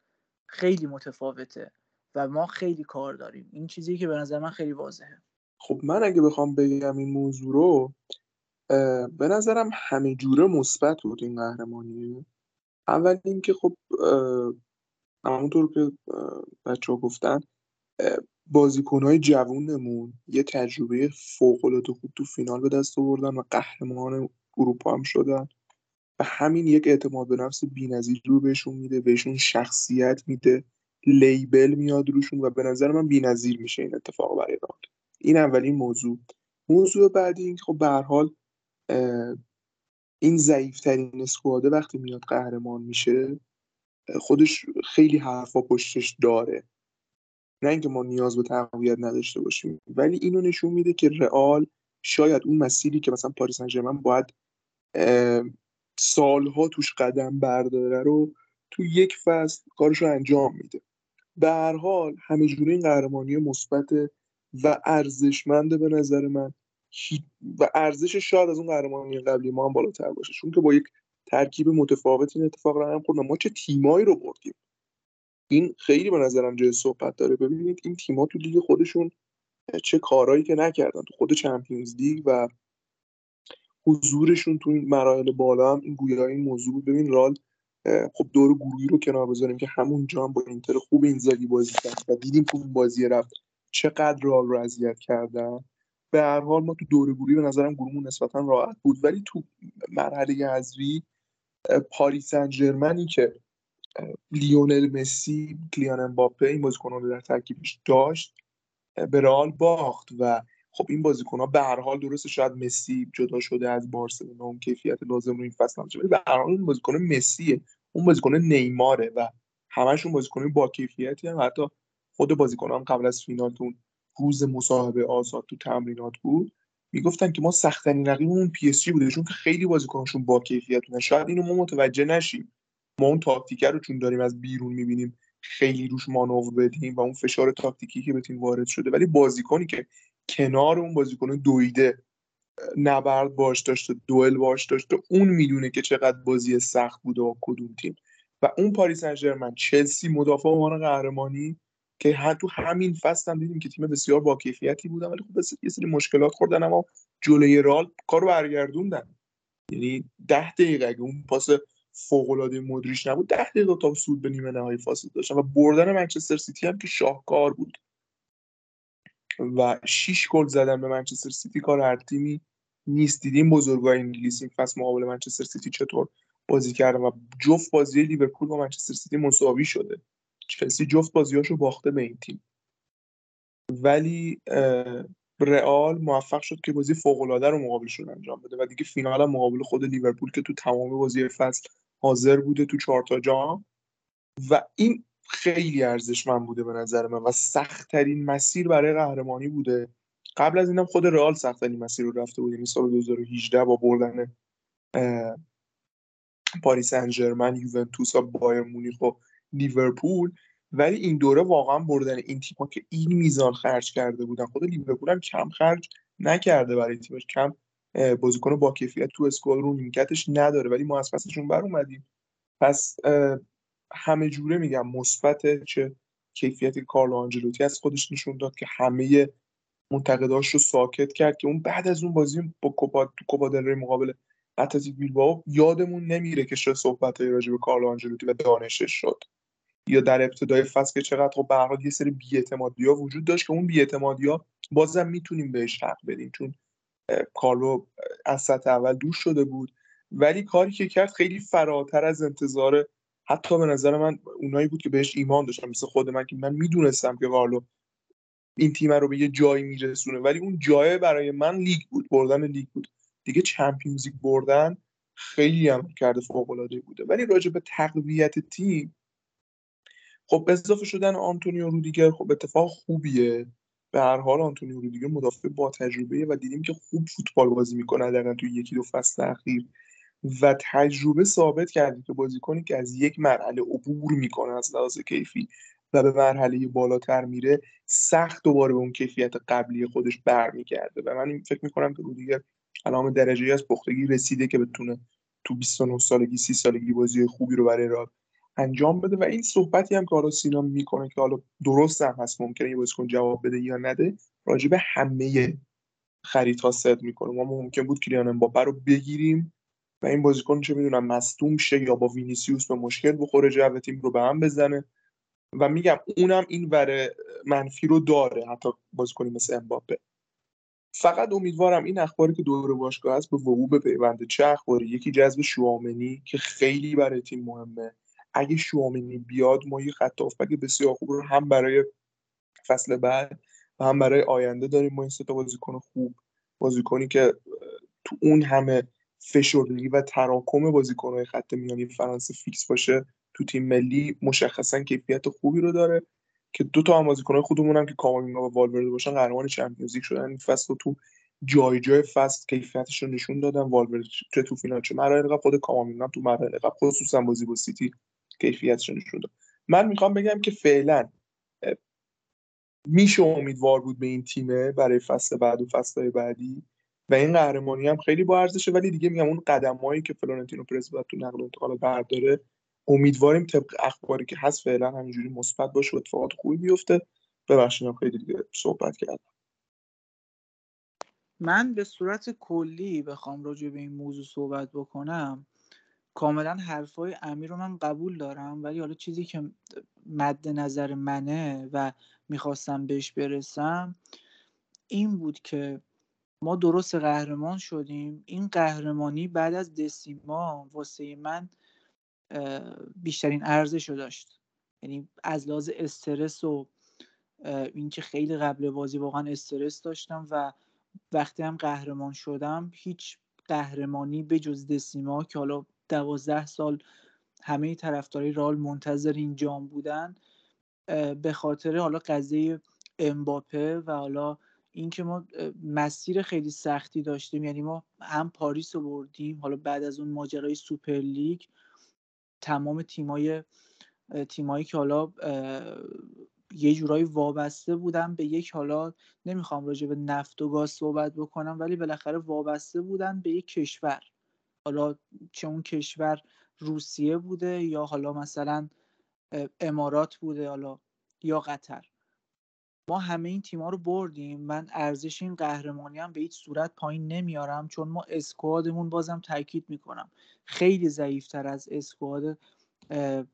خیلی متفاوته و ما خیلی کار داریم. این چیزی که به نظر من خیلی واضحه. خب من اگه بخوام بگم این موضوع رو به نظرم همه جوره مثبت بود این قهرمانی. اول اینکه خب همونطور که بچه ها گفتن بازیکنهای جوونمون یه تجربه فوق‌العاده خوب تو فینال به دست آوردن و قهرمان اروپا هم شدن. و همین یک اعتماد به نفس بی‌نظیر رو بهشون میده بهشون شخصیت میده لیبل میاد روشون و به نظر من بی‌نظیر میشه این اتفاق برای رال این اولین موضوع. موضوع بعدی این خب به حال این ضعیفترین اسکواده وقتی میاد قهرمان میشه خودش خیلی حرفا پشتش داره. نه اینکه ما نیاز به تقویت نداشته باشیم ولی اینو نشون میده که رئال شاید اون مسیری که مثلا پاریس سن باید سالها توش قدم برداره رو تو یک فصل کارش رو انجام میده. به هر حال همه جوره این قهرمانی مثبت و ارزشمنده به نظر من و ارزش شاید از اون قهرمانی قبلی ما هم بالاتر باشه. چون که با یک ترکیب متفاوت این اتفاق رو هم ما چه تیمایی رو بردیم؟ این خیلی به نظرم جای صحبت داره. ببینید این تیم‌ها تو لیگ خودشون چه کارهایی که نکردن. تو خود چمپیونز لیگ و حضورشون تو این مراحل بالا هم این گویا این موضوع ببین رال خب دور گروهی رو کنار بذاریم که همون جام با اینتر خوب این زدی بازی کرد و دیدیم تو اون بازی رفت چقدر رال رو اذیت کردن. به هر حال ما تو دور گروهی به نظرم گروهمون نسبتا راحت بود. ولی تو مرحله حذفی پاریس سن که لیونل مسی کلیان امباپه این بازیکنان رو در ترکیبش داشت به رئال باخت و خب این بازیکن ها به هر حال درسته شاید مسی جدا شده از بارسلونا اون کیفیت لازم رو این فصل نداشته ولی به هر حال این بازیکن مسیه اون بازیکن نیماره و همشون بازیکن با کیفیتی هم. حتی خود بازیکن هم قبل از فینال تو روز مصاحبه آزاد تو تمرینات بود می‌گفتن که ما سختترین رقیبمون پی اس جی بوده چون که خیلی بازیکنشون با کیفیتونه شاید اینو ما متوجه نشیم. ما اون تاکتیک رو چون داریم از بیرون می‌بینیم خیلی روش مانور بدیم و اون فشار تاکتیکی که به تیم وارد شده. ولی بازیکنی که کنار اون بازیکن دویده نبرد باش داشته دوئل باش داشته اون می‌دونه که چقدر بازی سخت بوده و کدوم تیم. و اون پاریس سن چلسی مدافع عنوان قهرمانی که تو همین فصل هم دیدیم که تیم بسیار با کیفیتی بودن ولی خب یه سری مشکلات خوردن اما جلوی رال کارو برگردوندن. یعنی ده دقیقه اگه اون پاس فوق العاده مدریش نبود. ده دقیقه تا سود به نیمه نهایی فاصله داشتن و بردن منچستر سیتی هم که شاهکار بود. و 6 گل زدن به منچستر سیتی کار هر تیمی نیست. دیدیم بزرگای انگلیس این فصل مقابل منچستر سیتی چطور بازی کردن و جفت بازی لیورپول با منچستر سیتی مساوی شده. چلسی جفت بازیاشو باخته به این تیم. ولی رئال موفق شد که بازی فوق العاده رو مقابلشون انجام بده و دیگه فینال هم مقابل خود لیورپول که تو تمام بازی فصل حاضر بوده تو چهار تا جام. و این خیلی ارزشمند بوده به نظر من و سختترین مسیر برای قهرمانی بوده. قبل از اینم خود رئال سختترین مسیر رو رفته بود یعنی سال 2018 با بردن پاریس انجرمن یوونتوس و بایر مونیخ و لیورپول. ولی این دوره واقعا بردن این تیم که این میزان خرج کرده بودن. خود لیورپول هم کم خرج نکرده برای تیمش کم بازیکن با کیفیت تو اسکواد رو نیمکتش نداره ولی ما از پسشون بر اومدیم. پس همه جوره میگم مثبت چه کیفیت کارلو آنجلوتی از خودش نشون داد که همه منتقداش رو ساکت کرد که اون بعد از اون بازی با کوپا تو کوپا مقابل اتلتیک بیلبائو یادمون نمیره که چه صحبتایی راجع به کارلو آنجلوتی و دانشش شد. یا در ابتدای فصل که چقدر خب به یه سری بی‌اعتمادی‌ها وجود داشت که اون بی‌اعتمادی‌ها بازم می‌تونیم بهش حق بدیم. چون کارلو از سطح اول دور شده بود. ولی کاری که کرد خیلی فراتر از انتظار حتی به نظر من اونایی بود که بهش ایمان داشتن مثل خود من که من می‌دونستم که کارلو این تیم رو به یه جایی میرسونه. ولی اون جای برای من لیگ بود بردن لیگ بود. دیگه Champions League بردن خیلی هم کرده فوق العاده بوده. ولی راجع به تقویت تیم خب اضافه شدن آنتونیو رودیگر خب اتفاق خوبیه. به هر حال آنتونیو رودیگر مدافع با تجربه و دیدیم که خوب فوتبال بازی می‌کنه در توی یکی دو فصل اخیر و تجربه ثابت کرده که بازیکنی که از یک مرحله عبور می‌کنه از لحاظ کیفی و به مرحله بالاتر میره سخت دوباره به اون کیفیت قبلی خودش برمیگرده و من فکر می‌کنم که رودیگر علامه درجه از پختگی رسیده که بتونه تو 29 سالگی 30 سالگی بازی خوبی رو برای را انجام بده. و این صحبتی هم که حالا می‌کنه که حالا درست هم هست ممکنه یه بازیکن جواب بده یا نده راجع به همه خریدها صد می‌کنه. ما ممکن بود کلیان امباپه رو بگیریم و این بازیکن چه می‌دونم مصدوم شه یا با وینیسیوس به مشکل بخوره جو تیم رو به هم بزنه. و میگم اونم این وره منفی رو داره حتی بازیکنی مثل امباپه. فقط امیدوارم این اخباری که دور باشگاه هست به وقوع بپیونده چه اخباری. یکی جذب شوامنی که خیلی برای تیم مهمه. اگه شوامنی بیاد ما یه خط هافبک بسیار خوب رو هم برای فصل بعد و هم برای آینده داریم. ما این سه تا بازیکن خوب بازیکنی که تو اون همه فشردگی و تراکم بازیکنهای خط میانی فرانسه فیکس باشه تو تیم ملی مشخصا کیفیت خوبی رو داره که دو تا هم بازیکن‌های خودمون هم که کاماوینگا و والورده باشن قهرمان Champions League شدن. این فصل تو جای جای فصل کیفیتش رو نشون دادن. والورده چه تو فینال چه مراحل خود کاماوینگا تو مراحل خصوصا بازی با سیتی. کیفیتش رو نشون داد من می‌خوام بگم که فعلا میشه امیدوار بود به این تیمه برای فصل بعد و فصلهای بعدی؟ و این قهرمانی هم خیلی با ارزشه ولی دیگه میگم اون قدمایی که فلورنتینو پرز باید تو نقل و انتقال برداره امیدواریم طبق اخباری که هست فعلا همینجوری مثبت باشه و اتفاقات خوبی بیفته. ببخشید خیلی دیگه صحبت کردم. من به صورت کلی بخوام راجع به این موضوع صحبت بکنم. کاملا حرفای امیر رو من قبول دارم ولی حالا چیزی که مد نظر منه و می‌خواستم بهش برسم این بود که ما درست قهرمان شدیم. این قهرمانی بعد از دسیما واسه من بیشترین ارزش رو داشت. یعنی از لحاظ استرس و اینکه خیلی قبل بازی واقعا استرس داشتم و وقتی هم قهرمان شدم هیچ قهرمانی به جز دسیما که حالا دوازده سال همه طرفدارای رال منتظر این جام بودن به خاطر حالا قضیه امباپه و حالا اینکه ما مسیر خیلی سختی داشتیم. یعنی ما هم پاریس رو بردیم حالا بعد از اون ماجرای سوپر لیگ تمام تیمای تیمایی که حالا یه جورایی وابسته بودن به یک حالا نمی‌خوام راجع به نفت و گاز صحبت بکنم ولی بالاخره وابسته بودن به یک کشور. حالا چه اون کشور روسیه بوده یا حالا مثلا امارات بوده حالا یا قطر. ما همه این تیما رو بردیم. من ارزش این قهرمانی هم به هیچ صورت پایین نمیارم چون ما اسکوادمون بازم تاکید می‌کنم. خیلی ضعیفتر از اسکواد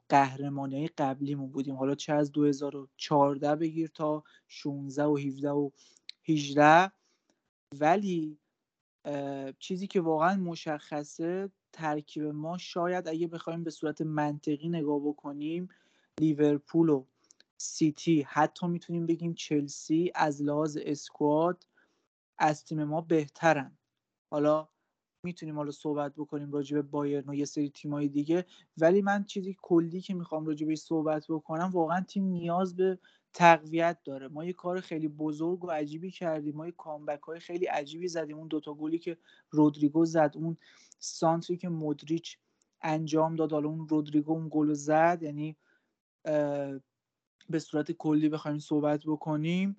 قهرمانی قبلیمون بودیم. حالا چه از 2014 بگیر تا 16 و 17 و 18 ولی چیزی که واقعا مشخصه ترکیب ما شاید اگه بخوایم به صورت منطقی نگاه بکنیم لیورپول و سیتی حتی می‌تونیم بگیم چلسی از لحاظ اسکواد از تیم ما بهترن. حالا می‌تونیم حالا صحبت بکنیم راجع به بایرن و یه سری تیمای دیگه ولی من چیزی کلی که می‌خوام راجع به صحبت بکنم واقعا تیم نیاز به تقویت داره. ما یه کار خیلی بزرگ و عجیبی کردیم. ما یه کامبک های خیلی عجیبی زدیم. اون دوتا گلی که رودریگو زد اون سانتری که مودریچ انجام داد حالا اون رودریگو اون گل زد یعنی به صورت کلی بخوایم صحبت بکنیم.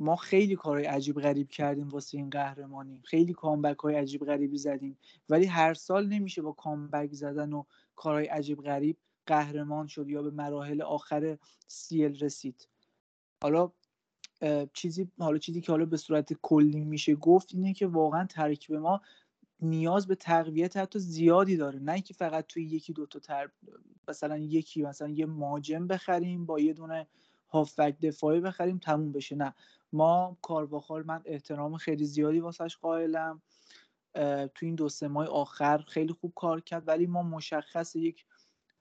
ما خیلی کارهای عجیب غریب کردیم واسه این قهرمانی. خیلی کامبک های عجیب غریبی زدیم. ولی هر سال نمیشه با کامبک زدن و کارهای عجیب غریب قهرمان شد یا به مراحل آخر سیل رسید. حالا چیزی حالا چیزی که حالا به صورت کلی میشه گفت اینه که واقعا ترکیب ما نیاز به تقویت حتی زیادی داره. نه اینکه فقط توی یکی دوتا تر مثلا یکی مثلا یه ماجم بخریم با یه دونه هافبک دفاعی بخریم تموم بشه. نه. ما کارواخال من احترام خیلی زیادی واسش قائلم. تو این دو سه ماه آخر خیلی خوب کار کرد ولی ما مشخص یک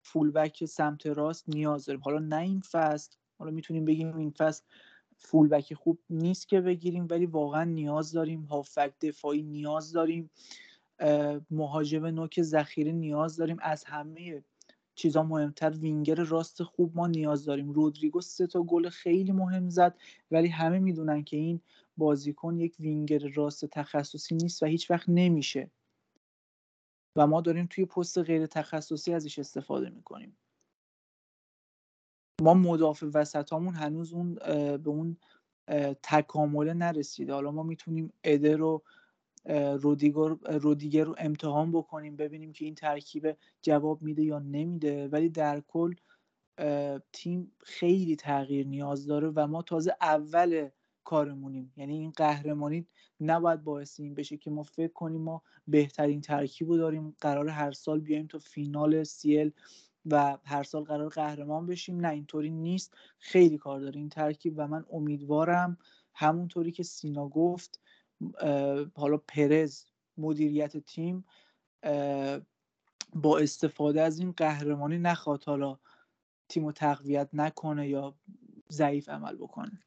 فولبک سمت راست نیاز داریم. حالا نه این فصل حالا می‌تونیم بگیم این فصل فولبک خوب نیست که بگیریم ولی واقعا نیاز داریم. هافک دفاعی نیاز داریم. مهاجم نوک ذخیره نیاز داریم. از همه چیزا مهمتر وینگر راست خوب ما نیاز داریم. رودریگو سه تا گل خیلی مهم زد ولی همه می‌دونن که این بازیکن یک وینگر راست تخصصی نیست و هیچ وقت نمیشه. و ما داریم توی پست غیر تخصصی ازش استفاده می‌کنیم. ما مدافع وسطامون هنوز اون به اون تکامله نرسیده. حالا ما می‌تونیم اده رو رودیگر رو امتحان بکنیم ببینیم که این ترکیب جواب میده یا نمیده. ولی در کل تیم خیلی تغییر نیاز داره و ما تازه اول کارمونیم. یعنی این قهرمانی نباید باعث این بشه که ما فکر کنیم ما بهترین ترکیب رو داریم. قرار هر سال بیایم تا فینال سیل و هر سال قرار قهرمان بشیم. نه اینطوری نیست. خیلی کار داره این ترکیب و من امیدوارم همونطوری که سینا گفت حالا پرز مدیریت تیم با استفاده از این قهرمانی نخواد حالا تیم رو تقویت نکنه یا ضعیف عمل بکنه.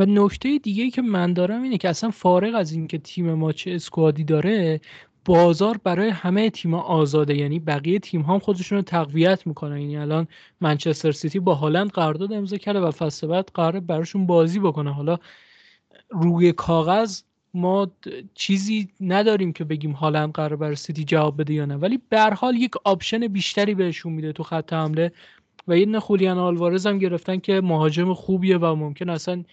و نکته دیگه که من دارم اینه که اصلا فارغ از اینکه تیم ما چه اسکوادی داره بازار برای همه تیم آزاده. یعنی بقیه تیم هم خودشون رو تقویت می‌کنن. یعنی الان منچستر سیتی با هالند قرارداد امضا کرده و فصل بعد قرار براشون بازی بکنه. حالا روی کاغذ ما چیزی نداریم که بگیم هالند قراره برای سیتی جواب بده یا نه. ولی به حال یک option بیشتری بهشون میده تو خط حمله. و یه خولیان آلوارز هم گرفتن که مهاجم خوبیه و ممکن اصلا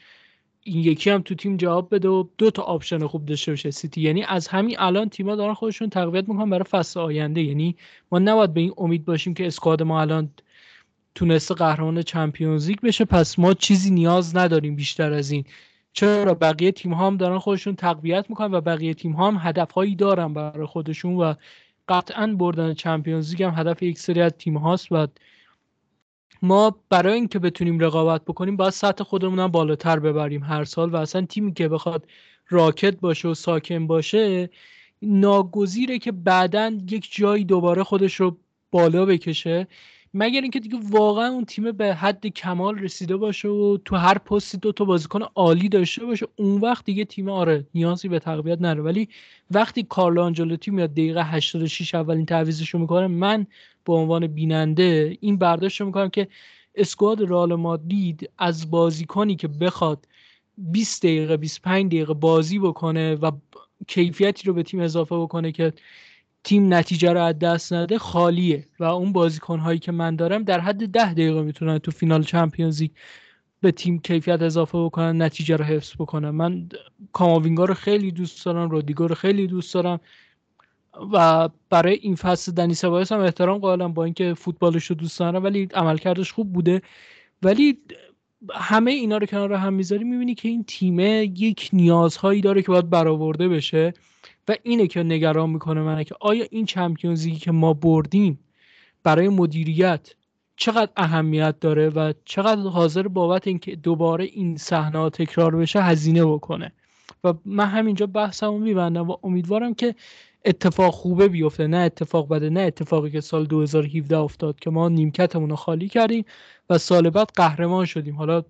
این یکی هم تو تیم جواب بده و دو تا option خوب داشته باشه سیتی. یعنی از همین الان تیم‌ها دارن خودشون تقویت می‌کنن برای فصل آینده. یعنی ما نباید به این امید باشیم که squad ما الان تونسته قهرمان Champions League بشه. پس ما چیزی نیاز نداریم بیشتر از این. چرا؟ بقیه تیم ها هم دارن خودشون تقویت می‌کنن و بقیه تیم ها هم هدف هایی دارن برای خودشون و قطعا بردن چمپیونز لیگ هم هدف یک سری از تیم هاست و ما برای اینکه بتونیم رقابت بکنیم باید سطح خودمون هم بالاتر ببریم هر سال و اصلا تیمی که بخواد راکت باشه و ساکن باشه ناگزیره که بعدا یک جایی دوباره خودش رو بالا بکشه. مگر اینکه دیگه واقعا اون تیم به حد کمال رسیده باشه و تو هر پستی دو تا بازیکن عالی داشته باشه اون وقت دیگه تیم آره نیازی به تقویت نره ولی وقتی کارلو آنجلوتی میاد دقیقه 86 اولین تعویضش رو می‌کنه من به عنوان بیننده این برداشت رو می‌کنم که اسکواد رئال مادرید از بازیکنی که بخواد 20 دقیقه 25 دقیقه بازی بکنه و کیفیتی رو به تیم اضافه بکنه که تیم نتیجه رو از دست نده خالیه. و اون بازیکن هایی که من دارم در حد ده دقیقه می‌تونن تو فینال چمپیونز به تیم کیفیت اضافه بکنن نتیجه رو حفظ بکنن. من کاماوینگا رو خیلی دوست دارم رودیگو رو خیلی دوست دارم. و برای این فصل دنی سبایس هم احترام قائلم با اینکه فوتبالش رو دوست دارم ولی عملکردش خوب بوده. ولی همه اینا رو کنار هم می‌ذاری می‌بینی که این تیمه یک نیازهایی داره که باید برآورده بشه. و اینه که نگران می‌کنه منه که آیا این چمپیونزی که ما بردیم برای مدیریت چقدر اهمیت داره و چقدر حاضر بابت اینکه دوباره این صحنه تکرار بشه هزینه بکنه. و من همینجا بحثمو میبندم و امیدوارم که اتفاق خوبه بیفته. نه اتفاق بده نه اتفاقی که سال 2017 افتاد که ما نیمکتمون رو خالی کردیم و سال بعد قهرمان شدیم. حالا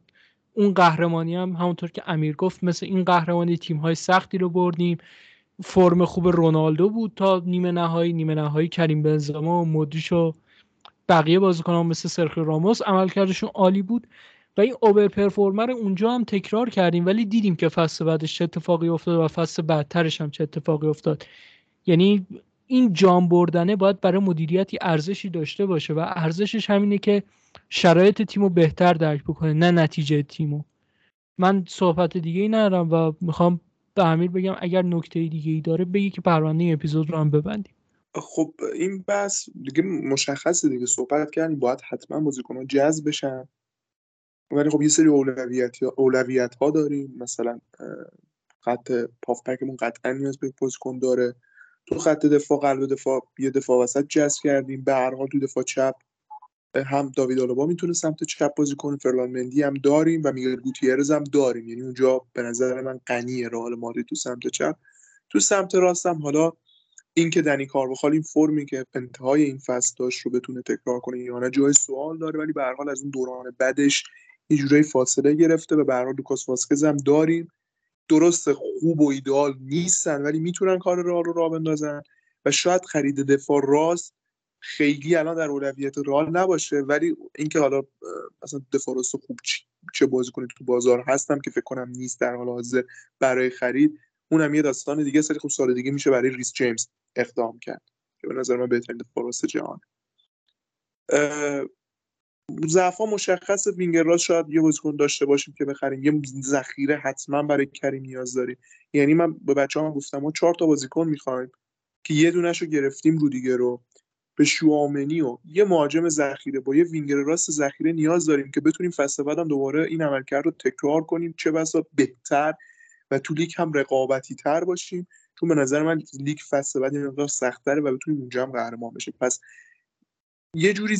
اون قهرمانی هم همونطور که امیر گفت مثل این قهرمانی تیم های سختی رو بردیم. فرم خوب رونالدو بود تا نیمه نهایی نیمه نهایی کریم بنزما و مودریچ و بقیه بازیکنان مثل سرخی راموس عملکردشون عالی بود و این اوبر پرفورمر اونجا هم تکرار کردیم. ولی دیدیم که فصل بعدش چه اتفاقی افتاد و فصل بعدترش هم چه اتفاقی افتاد. یعنی این جام بردنه باید برای مدیریتی ارزشی داشته باشه و ارزشش همینه که شرایط تیمو بهتر درک بکنه نه نتیجه تیمو من صحبت دیگه ای ندارم و می‌خوام به امیر بگم اگر نکته دیگه ای داره بگی که پرونده اپیزود رو هم ببندیم. خب این بس دیگه مشخصه دیگه. صحبت کردیم باید حتما بازیکن‌ها جذب بشن. ولی خب یه سری اولویت اولویت ها داریم. مثلا خط پافپکمون قطعا نیاز به بازیکن داره. تو خط دفاع قلب دفاع یه دفاع وسط جذب کردیم. به هر حال تو دفاع چپ هم داوید آلوبا می‌تونه سمت چپ بازی کنه فرلان مندی هم داریم و میگل گوتیرز هم داریم. یعنی اونجا به نظر من غنیه رئال مادرید تو سمت چپ. تو سمت راستم حالا اینکه دنی کارواخال این فرمی که انتهای این فصل داشت رو بتونه تکرار کنه یا نه جای سوال داره ولی به حال از اون دوران بعدش یه جورایی فاصله گرفته و به هر حال لوکاس واسکز هم داریم. درست خوب و ایدئال نیستن ولی می‌تونن کار رئال رو راه بندازن و شاید خرید دفاع راست خیلی الان در اولویت رئال نباشه ولی اینکه حالا مثلا دفاع راست خوب چه بازیکنی تو بازار هست هم که فکر کنم نیست در حال حاضر برای خرید. اونم یه داستان دیگه سری خوب سال دیگه میشه برای ریس جیمز اقدام کرد که به نظر من بهترین دفاع راست جهان ضعفا مشخص وینگر شاید یه بازیکن داشته باشیم که بخریم. یه ذخیره حتما برای کریم نیاز داریم. یعنی من به بچه هم گفتم ما چهار تا بازیکن می‌خوایم که یه دونش رو گرفتیم رودیگر رو. یه شوامنی و یه مهاجم ذخیره با یه وینگر راست ذخیره نیاز داریم که بتونیم فصل بعدم دوباره این عملکرد رو تکرار کنیم. چه بسا بهتر و تو لیگ هم رقابتی تر باشیم. چون به نظر من لیگ فصل بعد یه مقدار سخت‌تره و بتونیم اونجا هم قهرمان بشیم. پس یه جوری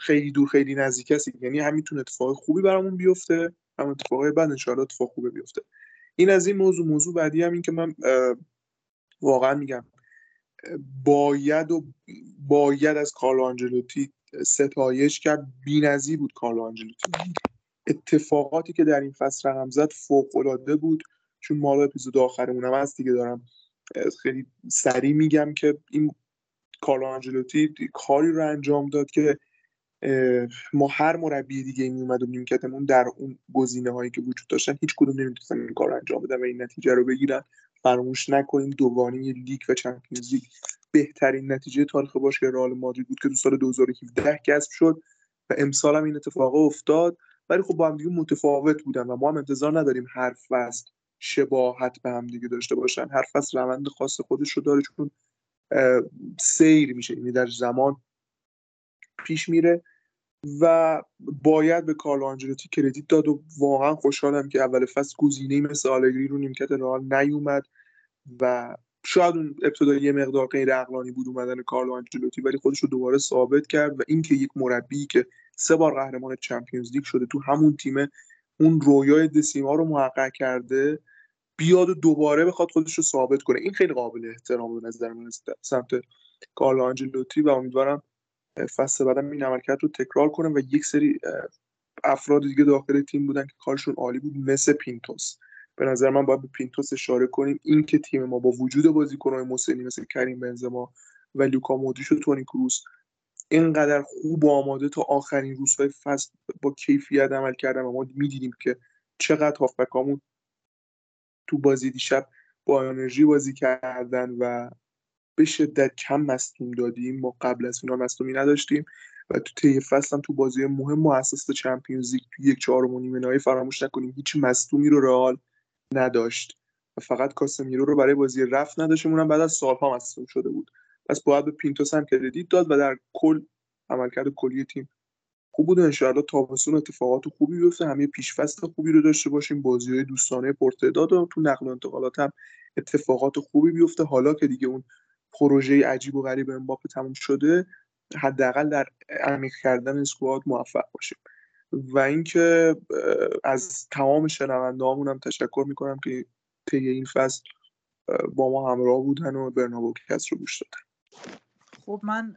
خیلی دور خیلی نزدیک است. یعنی هم می‌تونه اتفاق خوبی برامون بیفته. هم اتفاقای بعد ان اتفاق خوبی بیفته. این از این موضوع موضوع بعدی هم این که من واقعا میگم باید و باید از کارلو آنجلوتی ستایش کرد. بی‌نظیر بود کارلو آنجلوتی. اتفاقاتی که در این فصل رقم زد فوق العاده بود چون مال اپیزود آخرمون هم هست دیگه. دارم خیلی سریع میگم که این کارلو آنجلوتی کاری رو انجام داد که ما هر مربی دیگه می اومد و نیمکتمون در اون گزینه هایی که وجود داشتن هیچ کدوم نمی‌تونستن این کار رو انجام بدن و این نتیجه رو بگیرن. فراموش نکنیم دوگانه لیگ و چمپیونز لیگ بهترین نتیجه تاریخ باشگاه رئال مادرید بود که تو سال 2017 کسب شد و امسال هم این اتفاق افتاد. ولی خب با هم دیگه متفاوت بودن و ما هم انتظار نداریم هر فصل شباهت به هم دیگه داشته باشن. هر فصل روند خاص خودش رو داره چون سیر میشه. یعنی در زمان پیش میره. و باید به کارلو آنجلوتی کردیت داد و واقعا خوشحالم که اول فصل گزینه مثل آلگری رو نیمکت رئال نیومد و شاید اون ابتدا یه مقدار غیر عقلانی بود اومدن کارلو آنجلوتی ولی خودش رو دوباره ثابت کرد و اینکه یک مربی که سه بار قهرمان چمپیونز لیگ شده تو همون تیم اون رویای Décima رو محقق کرده بیاد و دوباره بخواد خودش رو ثابت کنه. این خیلی قابل احترام به نظر من سمت کارلو آنجلوتی و امیدوارم فصل بعدم این عملکرد رو تکرار کنه و یک سری افراد دیگه داخل تیم بودن که کارشون عالی بود مثل پینتوس. به نظر من باید به پینتوس اشاره کنیم. این که تیم ما با وجود بازیکن‌های مسنی مثل کریم بنزما و لوکا مودریچ و تونی کروس اینقدر خوب و آماده تا آخرین روزهای فصل با کیفیت عمل کردن و ما می‌دیدیم که چقدر هافبکامون تو بازی دیشب با انرژی بازی کردن و به شدت کم مصدوم دادیم. ما قبل از فینال مصدومی نداشتیم و تو طی فصل تو بازی مهم اساس چمپیونز لیگ تو یک چهارم و نیمه نهایی فراموش نکنیم هیچ مصدومی رو رئال نداشت و فقط کاسمیرو رو برای بازی رفت نداشتیم. اونم بعد از سالها مصدوم شده بود. پس باید به پینتوس هم کردیت داد و در کل عملکرد کلی تیم خوب بود انشاءالله تابستون اتفاقات خوبی بیفته. همه پیشفست خوبی رو داشته باشیم. بازی های دوستانه پرتعداد و تو نقل و انتقالات هم اتفاقات خوبی بیفته. حالا که دیگه اون پروژه عجیب و غریب امباپه تموم شده حداقل در عمیق کردن اسکواد موفق باشیم. و اینکه از تمام شنوندهامون هم تشکر می‌کنم که طی این فصل با ما همراه بودن و برنابو کس رو گوش دادن. خب من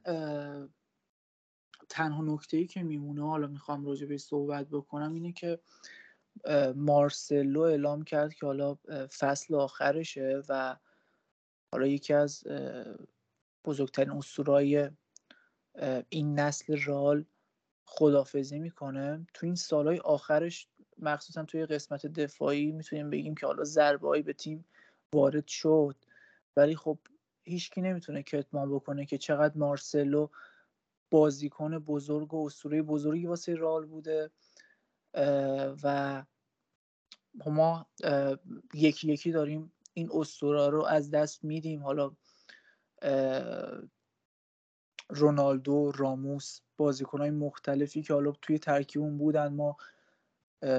تنها نکته ای که میمونه حالا می‌خوام راجع به صحبت بکنم اینه که مارسلو اعلام کرد که حالا فصل آخرشه و حالا یکی از بزرگترین اسطورهای این نسل رال خدافزی می‌کنه. تو این سالهای آخرش مخصوصا توی قسمت دفاعی می‌تونیم بگیم که حالا ضربهایی به تیم وارد شد. ولی خب هیچکی نمی‌تونه کتمان بکنه که چقدر مارسلو بازیکن بزرگ و اسطوره بزرگی واسه رال بوده. و ما یکی یکی داریم این اسطوره رو از دست میدیم. حالا رونالدو راموس بازیکنهای مختلفی که حالا توی ترکیبون بودن. ما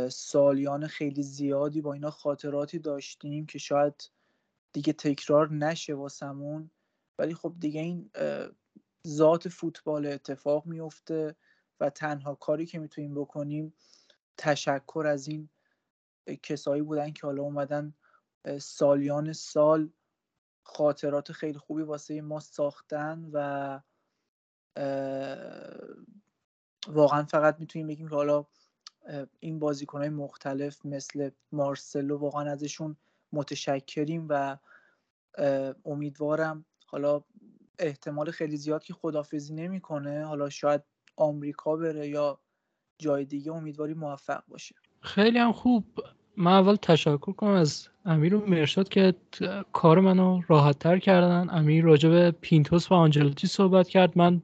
سالیان خیلی زیادی با اینا خاطراتی داشتیم که شاید دیگه تکرار نشه واسمون. ولی خب دیگه این ذات فوتبال اتفاق میفته و تنها کاری که می‌تونیم بکنیم تشکر از این کسایی بودن که حالا اومدن سالیان سال خاطرات خیلی خوبی واسه ما ساختن و واقعا فقط می‌تونیم بگیم که حالا این بازیکنهای مختلف مثل مارسلو واقعا ازشون متشکریم و امیدوارم حالا احتمال خیلی زیاد که خدافزی نمی‌کنه حالا شاید آمریکا بره یا جای دیگه امیدواری موفق باشه. خیلی هم خوب. من اول تشکر کنم از امیر و مرشاد که کار منو راحت تر کردن. امیر راجع به پینتوس و آنجلوتی صحبت کرد. من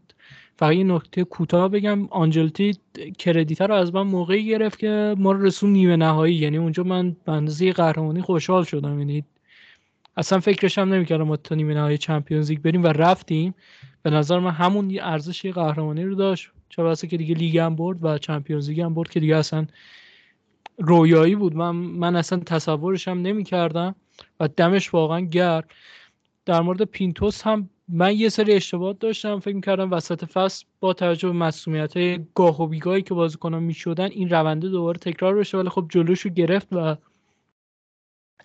فقط یه نکته کوتاه بگم. آنجلتی کردیت رو از من موقعی گرفت که ما رسون نیمه نهایی. یعنی اونجا من به اندازه قهرمانی خوشحال شدم. یعنی اصلا فکرش هم نمی‌کردم ما تا نیمه نهایی چمپیونز لیگ بریم و رفتیم. به نظر من همون ارزش قهرمانی رو داشت. چه که دیگه لیگ هم برد و چمپیونز لیگ هم برد که دیگه اصلا رویایی بود. من من اصلا تصورش هم نمی‌کردم و دمش واقعا گرد در مورد پینتوس هم من یه سری اشتباهات داشتم. فکر می‌کردم وسط فصل با توجه به مسئولیت های گاه و بیگاهی که بازیکنان می‌شدن این رونده دوباره تکرار بشه. ولی خب جلوشو گرفت و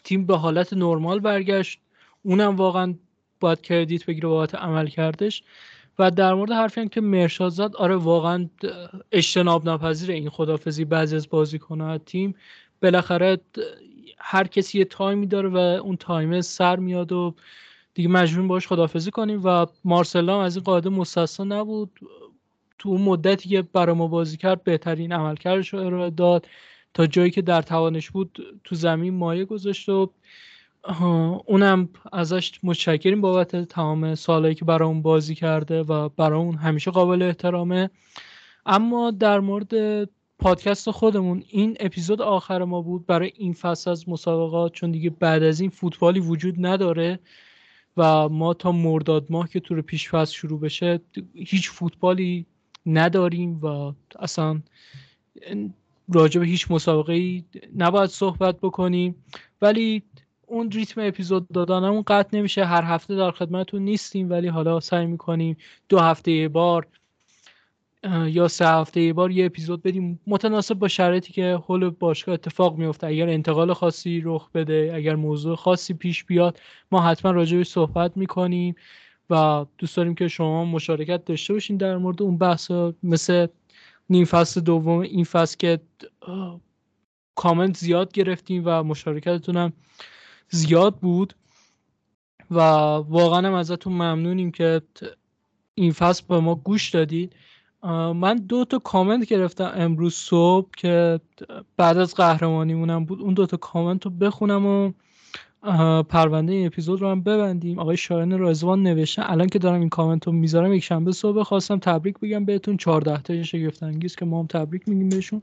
تیم به حالت نرمال برگشت. اونم واقعا باید کردیت بگیره بابت عمل کردش و در مورد حرفی هم که مرشاد زد آره واقعا اجتناب ناپذیر این خدافزی بعضی از بازیکنان تیم. بالاخره هر کسی یه تایمی داره و اون تایمه سر میاد و دیگه مجبور باش خدافزی کنیم و مارسلا از این قاعده مستثنا نبود. تو اون مدتی که برای ما بازی کرد بهترین عملکردش رو ارائه داد. تا جایی که در توانش بود تو زمین مایه گذاشت و اونم ازش متشکریم بابت تمام سالهایی که برای اون بازی کرده و برای اون همیشه قابل احترامه. اما در مورد پادکست خودمون این اپیزود آخر ما بود برای این فصل از مسابقات چون دیگه بعد از این فوتبالی وجود نداره و ما تا مرداد ماه که تور پیش فصل شروع بشه هیچ فوتبالی نداریم و اصلا راجع به هیچ مسابقه ای نباید صحبت بکنیم. ولی اون ریتم اپیزود دادنمون قطع نمیشه. هر هفته در خدمتتون نیستیم ولی حالا سعی می‌کنیم دو هفته یه بار یا سه هفته یه بار یه اپیزود بدیم. متناسب با شرایطی که حول باشگاه اتفاق میفته اگر انتقال خاصی رخ بده اگر موضوع خاصی پیش بیاد ما حتما راجعش صحبت می‌کنیم و دوست داریم که شما مشارکت داشته باشین در مورد اون بحث مثل نیم فصل دوم این فصل که کامنت زیاد گرفتیم و مشارکتتون هم زیاد بود و واقعا هم ازتون ممنونیم که این فصل به ما گوش دادید. من دو تا کامنت گرفتم امروز صبح که بعد از قهرمانیمونم بود. اون دو تا کامنت رو بخونم و پرونده این اپیزود رو هم ببندیم. آقای شایان رازوان نوشتن الان که دارم این کامنت رو می‌ذارم یک شنبه صبح خواستم تبریک بگم بهتون. 14 تا شگفت انگیز که ما هم تبریک میگیم بهشون.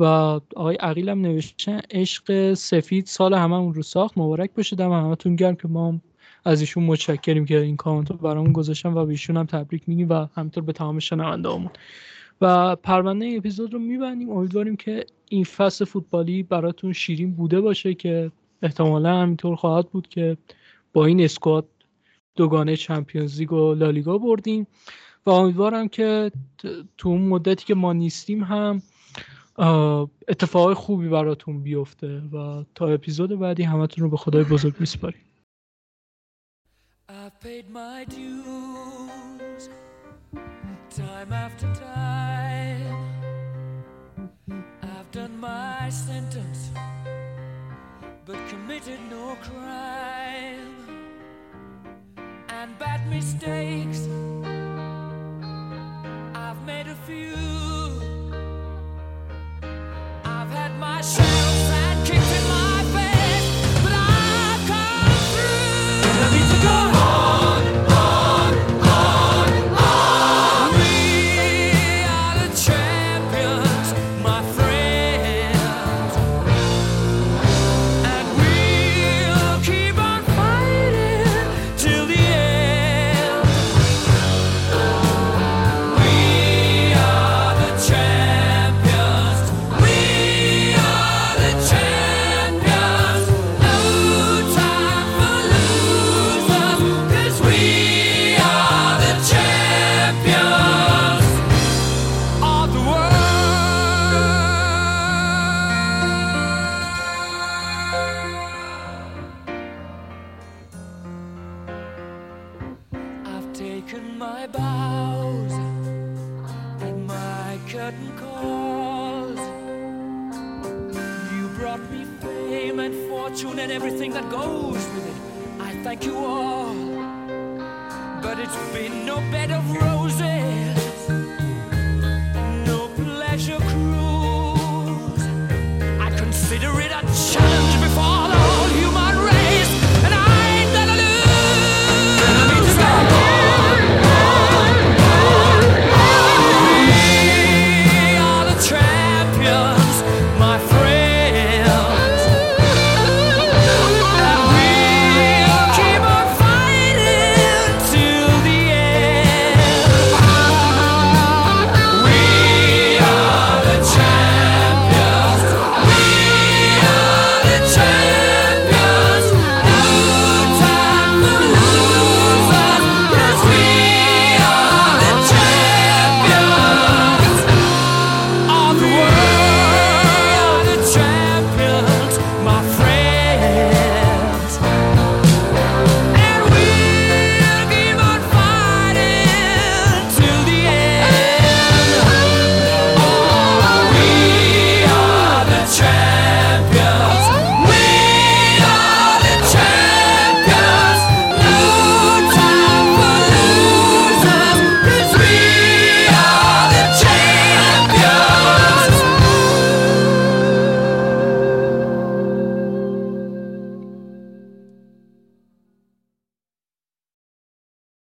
و آقای عقیل هم نوشتن عشق سفید سال هممون رو ساخت مبارک باشه دم همتون گرم که ما هم از ایشون متشکریم که این کامنت رو برامون گذاشتن و به ایشون هم تبریک میگیم و همینطور به تمام شنوندهامون و پرونده این اپیزود رو میبندیم. امیدواریم که این فصل فوتبالی براتون شیرین بوده باشه که احتمالا همینطور خواهد بود که با این اسکواد دوگانه چمپیونز لیگ و لالیگا بردیم. و امیدوارم که تو اون مدتی که ما نیستیم هم اتفاق خوبی براتون بیفته و تا اپیزود بعدی همتون رو به خدای بزرگ میسپاریم I've paid my dues time after time. I've done my sentence, but committed no crime. And bad mistakes, I've made a few. I shine.